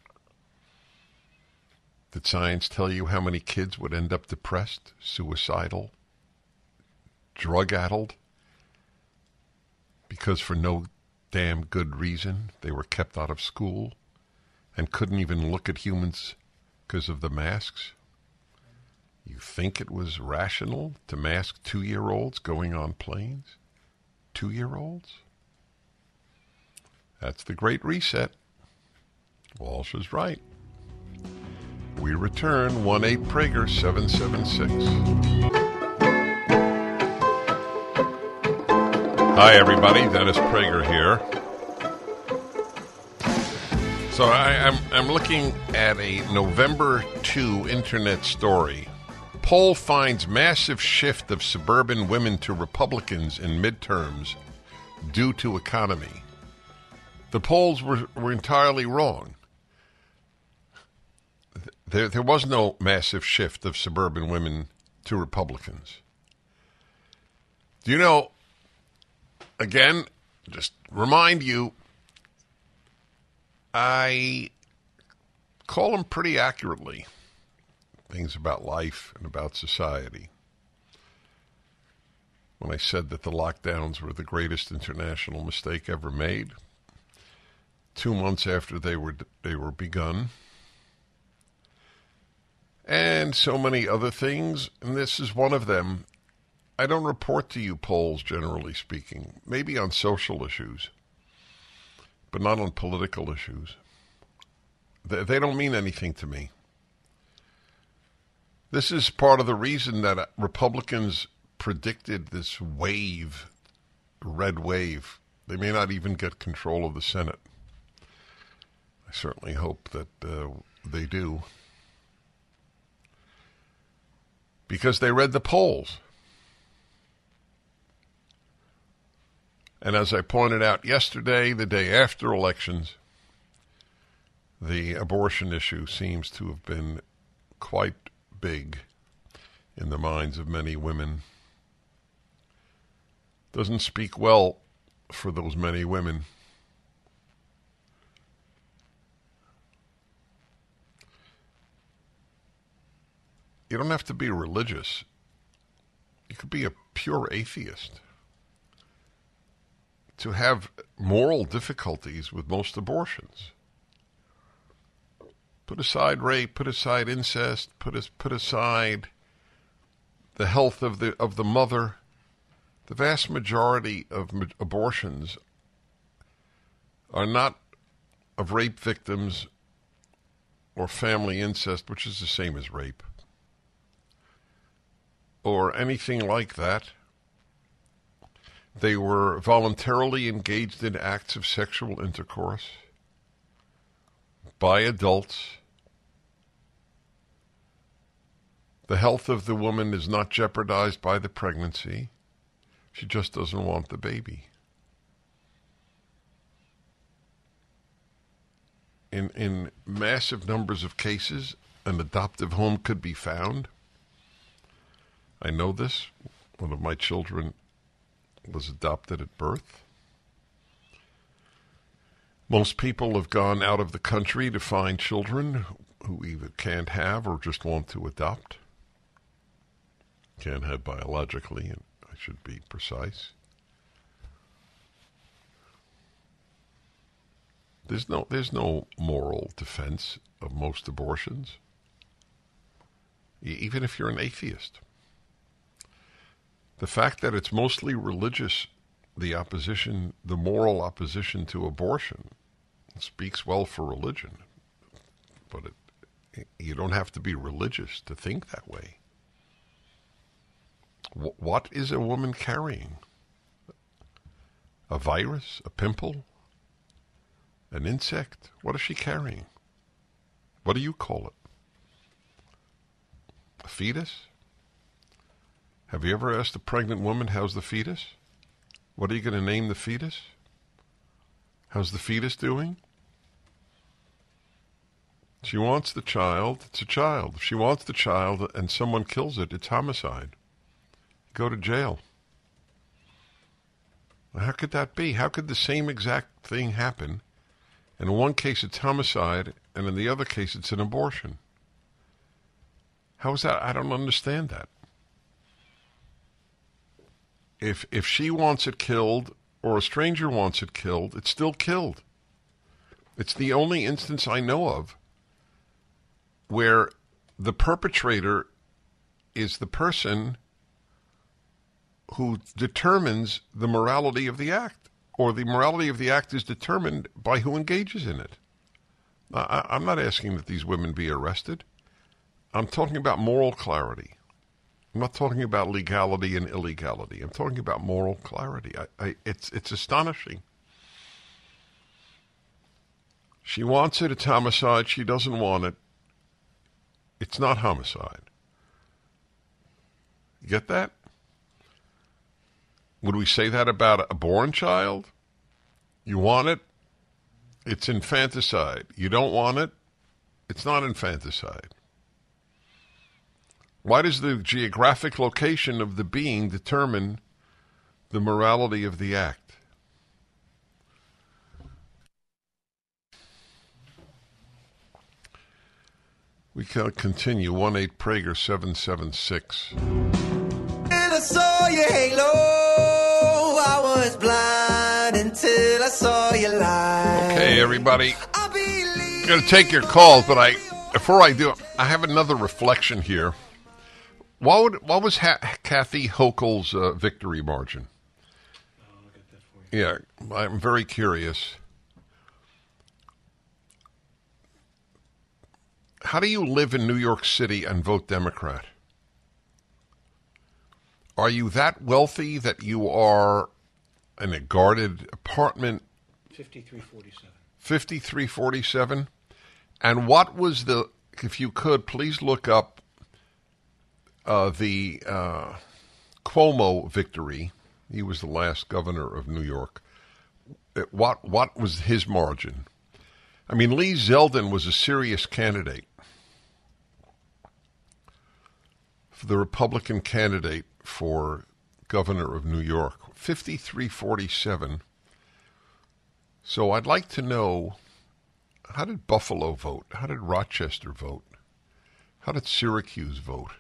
Did science tell you how many kids would end up depressed, suicidal, drug addled? Because for no damn good reason they were kept out of school and couldn't even look at humans because of the masks? You think it was rational to mask two year olds going on planes? Two year olds? That's the Great Reset. Walsh is right. We return 1 8 Prager 776. Hi, everybody. Dennis Prager here. So I, am I'm, I'm looking at a November 2 internet story. Poll finds massive shift of suburban women to Republicans in midterms due to economy. The polls were, were entirely wrong. There, there was no massive shift of suburban women to Republicans. Do you know, again, just remind you, I call them pretty accurately things about life and about society. When I said that the lockdowns were the greatest international mistake ever made, two months after they were they were begun, and so many other things, and this is one of them. I don't report to you polls, generally speaking, maybe on social issues, but not on political issues. They, they don't mean anything to me. This is part of the reason that Republicans predicted this wave, red wave. They may not even get control of the Senate. I certainly hope that uh, they do. Because they read the polls. And as I pointed out yesterday, the day after elections, the abortion issue seems to have been quite big in the minds of many women. Doesn't speak well for those many women. You don't have to be religious. You could be a pure atheist. To have moral difficulties with most abortions. Put aside rape, put aside incest, put, put aside the health of the, of the mother. The vast majority of abortions are not of rape victims or family incest, which is the same as rape or anything like that. They were voluntarily engaged in acts of sexual intercourse by adults. The health of the woman is not jeopardized by the pregnancy. She just doesn't want the baby. in in massive numbers of cases, an adoptive home could be found. I know this. One of my children was adopted at birth. Most people have gone out of the country to find children who either can't have or just want to adopt. Can't have biologically, and I should be precise. There's no there's no moral defense of most abortions. Even if you're an atheist. The fact that it's mostly religious, the opposition, the moral opposition to abortion, speaks well for religion. But it, you don't have to be religious to think that way. What is a woman carrying? A virus? A pimple? An insect? What is she carrying? What do you call it? A fetus? Have you ever asked a pregnant woman, how's the fetus? What are you going to name the fetus? How's the fetus doing? She wants the child, it's a child. If she wants the child and someone kills it, it's homicide. Go to jail. How could that be? How could the same exact thing happen? And in one case it's homicide, and in the other case it's an abortion. How is that? I don't understand that if if she wants it killed or a stranger wants it killed, it's still killed. It's the only instance I know of where the perpetrator is the person who determines the morality of the act, or the morality of the act is determined by who engages in it. I, I'm not asking that these women be arrested. I'm talking about moral clarity. I'm not talking about legality and illegality. I'm talking about moral clarity. I, I, it's it's astonishing. She wants it. It's homicide. She doesn't want it. It's not homicide. You get that? Would we say that about a born child? You want it? It's infanticide. You don't want it? It's not infanticide. Why does the geographic location of the being determine the morality of the act? We can continue. 1 8 Prager 776. And I saw your halo. I was blind until I saw your light. Okay, everybody. I'm going to take your calls, but I before I do, I have another reflection here. What would, what was ha- Kathy Hochul's uh, victory margin? Yeah, I'm very curious. How do you live in New York City and vote Democrat? Are you that wealthy that you are in a guarded apartment? 5347. 5347. And what was the, if you could, please look up uh, the uh, Cuomo victory. He was the last governor of New York. What what was his margin? I mean, Lee Zeldin was a serious candidate for the Republican candidate for governor of New York, fifty-three forty-seven. So I'd like to know how did Buffalo vote? How did Rochester vote? How did Syracuse vote?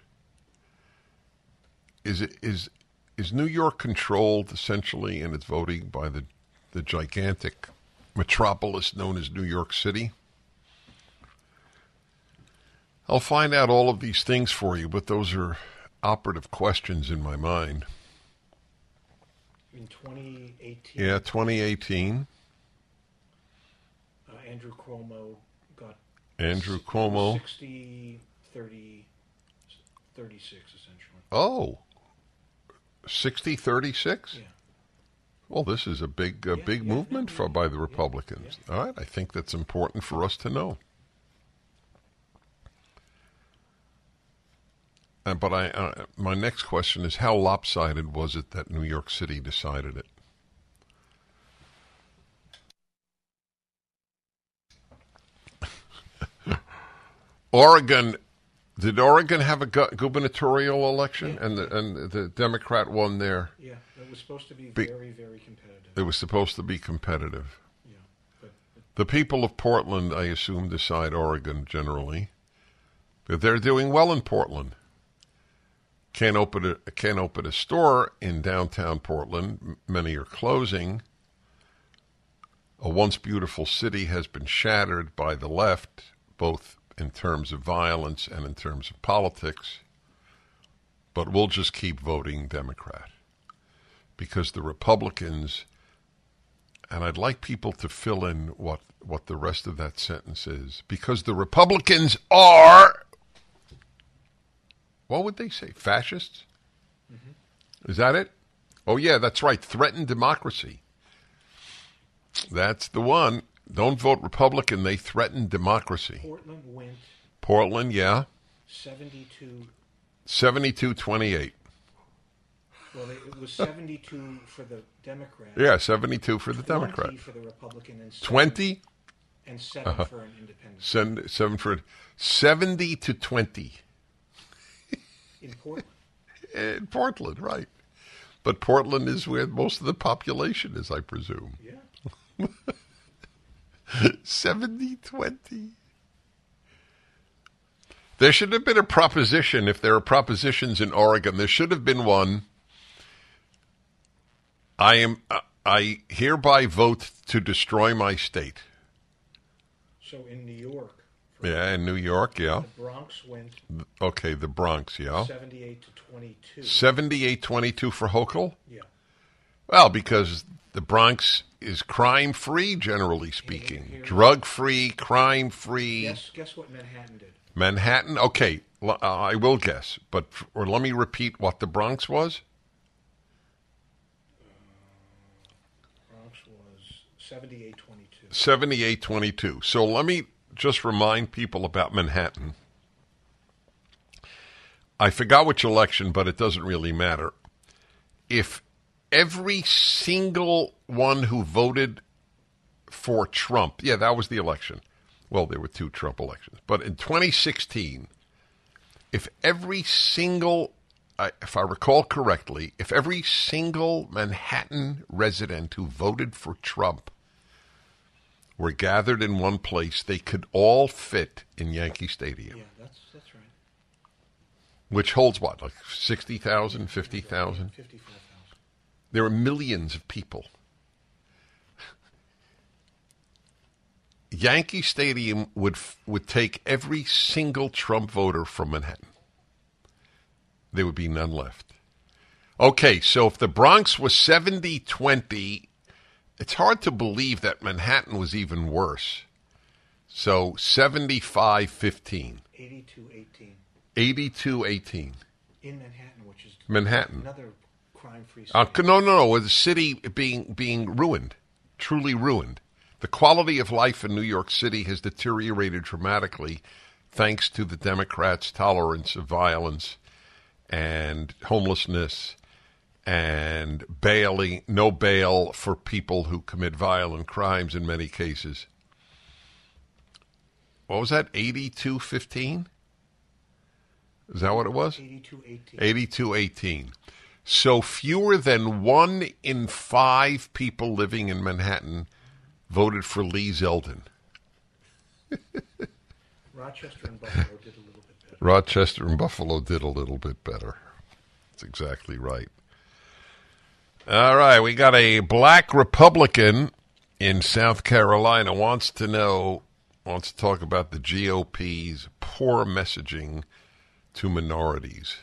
Is it is is New York controlled essentially in its voting by the the gigantic metropolis known as New York City? I'll find out all of these things for you, but those are operative questions in my mind. In 2018? Yeah, 2018. Uh, Andrew Cuomo got Andrew Cuomo 60 30 36 essentially. Oh. 60 36? Yeah. Well, this is a big, uh, Yeah, big yeah, movement for by the Republicans. All right, I think that's important for us to know. Uh, but I, uh, my next question is: How lopsided was it that New York City decided it? Oregon, did Oregon have a gu- gubernatorial election, and the and the Democrat won there? Yeah, it was supposed to be Be- very, very competitive. It was supposed to be competitive. Yeah, but The people of Portland, I assume, decide Oregon generally. But they're doing well in Portland. Can't open a can't open a store in downtown Portland. Many are closing. A once beautiful city has been shattered by the left, both in terms of violence and in terms of politics. But we'll just keep voting Democrat. Because the Republicans and I'd like people to fill in what what the rest of that sentence is. Because the Republicans are what would they say fascists? Mm-hmm. Is that it? Oh yeah that's right. Threaten democracy. That's the one don't vote republican they threaten democracy Portland went portland yeah 72. 7228 Well, it was 72 for the Democrat. yeah 72 for the 20 democrat for the Republican and 20 and 7 Uh-huh. for an independent. send seven for 70 to 20 In Portland, in Portland, right? But Portland is where most of the population is, I presume. yeah. 70 20. There should have been a proposition, if there are propositions in Oregon, there should have been one. I am I hereby vote to destroy my state. So in New York, Yeah, in New York, yeah. the Bronx went Okay, the Bronx, yeah. 78 to 22. 78 22 for Hochul? Yeah. Well, because the Bronx is crime free, generally speaking. Drug free, crime free. Guess, guess what Manhattan did? Manhattan, okay, l- uh, I will guess, but or let me repeat what the Bronx was. Bronx was 78 22. 7822. So let me just remind people about Manhattan. I forgot which election, but it doesn't really matter. If every single one who voted for Trump, yeah, that was the election. Well, there were two Trump elections. But in 2016, if every single, uh, if I recall correctly, if every single Manhattan resident who voted for Trump were gathered in one place, they could all fit in Yankee Stadium, Yeah, that's that's right. which holds what, like 60,000, 50,000? 55,000. There are millions of people. Yankee Stadium would would take every single Trump voter from Manhattan. There would be none left. Okay, so if the Bronx was 70-20, it's hard to believe that Manhattan was even worse. So 75-15, 82 18 82-18. in Manhattan, which is Manhattan. another crime free Uh, no, no, no. With the city being being ruined, truly ruined. The quality of life in New York City has deteriorated dramatically, thanks to the Democrats' tolerance of violence and homelessness and bailing, no bail for people who commit violent crimes in many cases. What was that? Eighty-two fifteen. Is that what it was? 82 18. 8218. So fewer than one in five people living in Manhattan voted for Lee Zeldin. Rochester and Buffalo did a little bit better. Rochester and Buffalo did a little bit better. That's exactly right. All right, we got a black Republican in South Carolina wants to know, wants to talk about the GOP's poor messaging to minorities.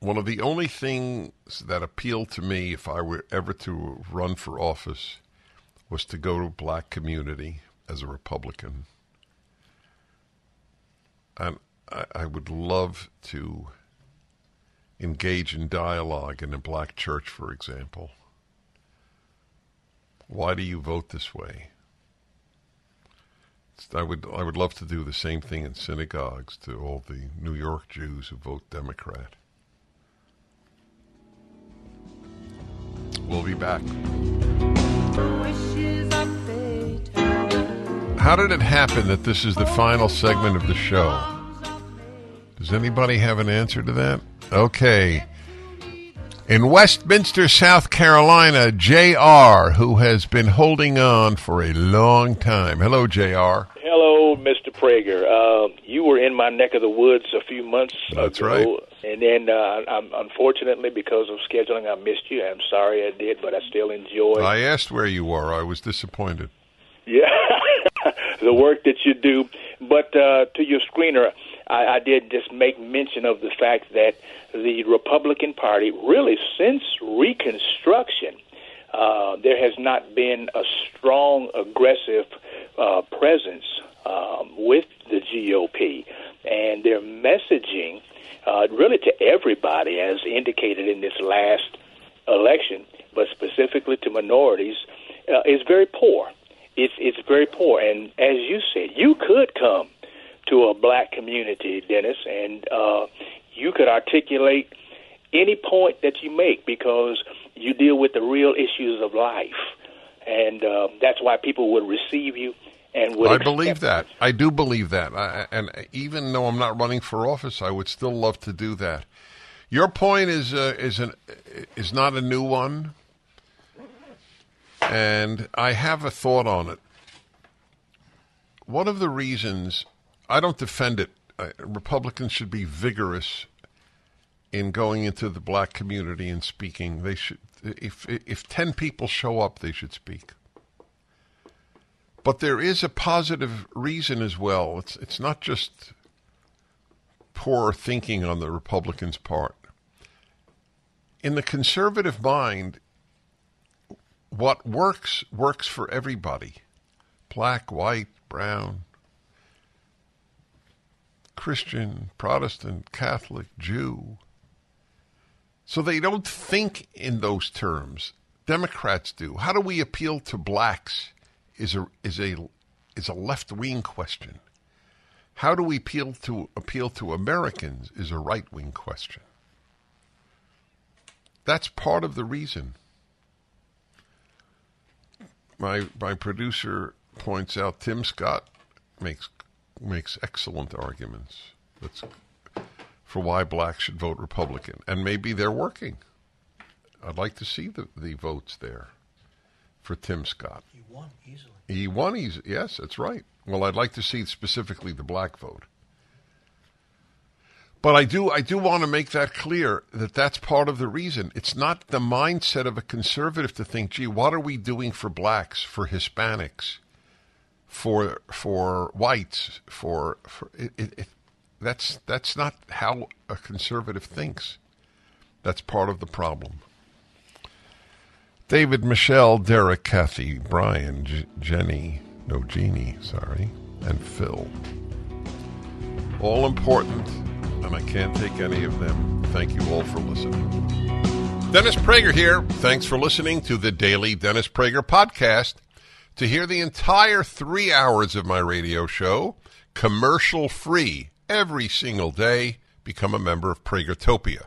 One of the only things that appealed to me if I were ever to run for office was to go to a black community as a Republican. And I, I would love to engage in dialogue in a black church, for example. Why do you vote this way? I would I would love to do the same thing in synagogues to all the New York Jews who vote Democrat. We'll be back. How did it happen that this is the final segment of the show? Does anybody have an answer to that? Okay. In Westminster, South Carolina, JR, who has been holding on for a long time. Hello, JR. Hello, Mr. Prager. Uh, you were in my neck of the woods a few months That's ago. right. And then, uh, I'm, unfortunately, because of scheduling, I missed you. I'm sorry I did, but I still enjoy I asked where you were. I was disappointed. yeah, the work that you do. But uh, to your screener, I, I did just make mention of the fact that the Republican Party, really since Reconstruction, uh, there has not been a strong, aggressive uh, presence um, with the GOP, and their messaging, uh, really to everybody, as indicated in this last election, but specifically to minorities, uh, is very poor. It's it's very poor, and as you said, you could come to a black community, Dennis, and uh, you could articulate any point that you make because you deal with the real issues of life, and uh, that's why people would receive you and would. I believe that. I do believe that. I, and even though I'm not running for office, I would still love to do that. Your point is uh, is an is not a new one, and I have a thought on it. One of the reasons I don't defend it, uh, Republicans should be vigorous in going into the black community and speaking. They should, if if ten people show up, they should speak. But there is a positive reason as well. It's it's not just poor thinking on the Republicans' part. In the conservative mind, what works works for everybody. Black, white, brown, Christian, Protestant, Catholic, Jew. So they don't think in those terms. Democrats do. How do we appeal to blacks is a is a is a left wing question. How do we appeal to appeal to Americans is a right wing question. That's part of the reason. My my producer points out Tim Scott makes makes excellent arguments. That's for why blacks should vote Republican, and maybe they're working. I'd like to see the, the votes there for Tim Scott. He won easily. He won. He's yes, that's right. Well, I'd like to see specifically the black vote. But I do, I do want to make that clear that that's part of the reason. It's not the mindset of a conservative to think, "Gee, what are we doing for blacks, for Hispanics, for for whites, for for it, it, it, that's that's not how a conservative thinks. That's part of the problem." David, Michelle, Derek, Kathy, Brian, J- Jenny, no Jeannie, sorry, and Phil. All important, and I can't take any of them. Thank you all for listening. Dennis Prager here. Thanks for listening to the Daily Dennis Prager podcast. To hear the entire three hours of my radio show, commercial free, every single day, become a member of Pragertopia.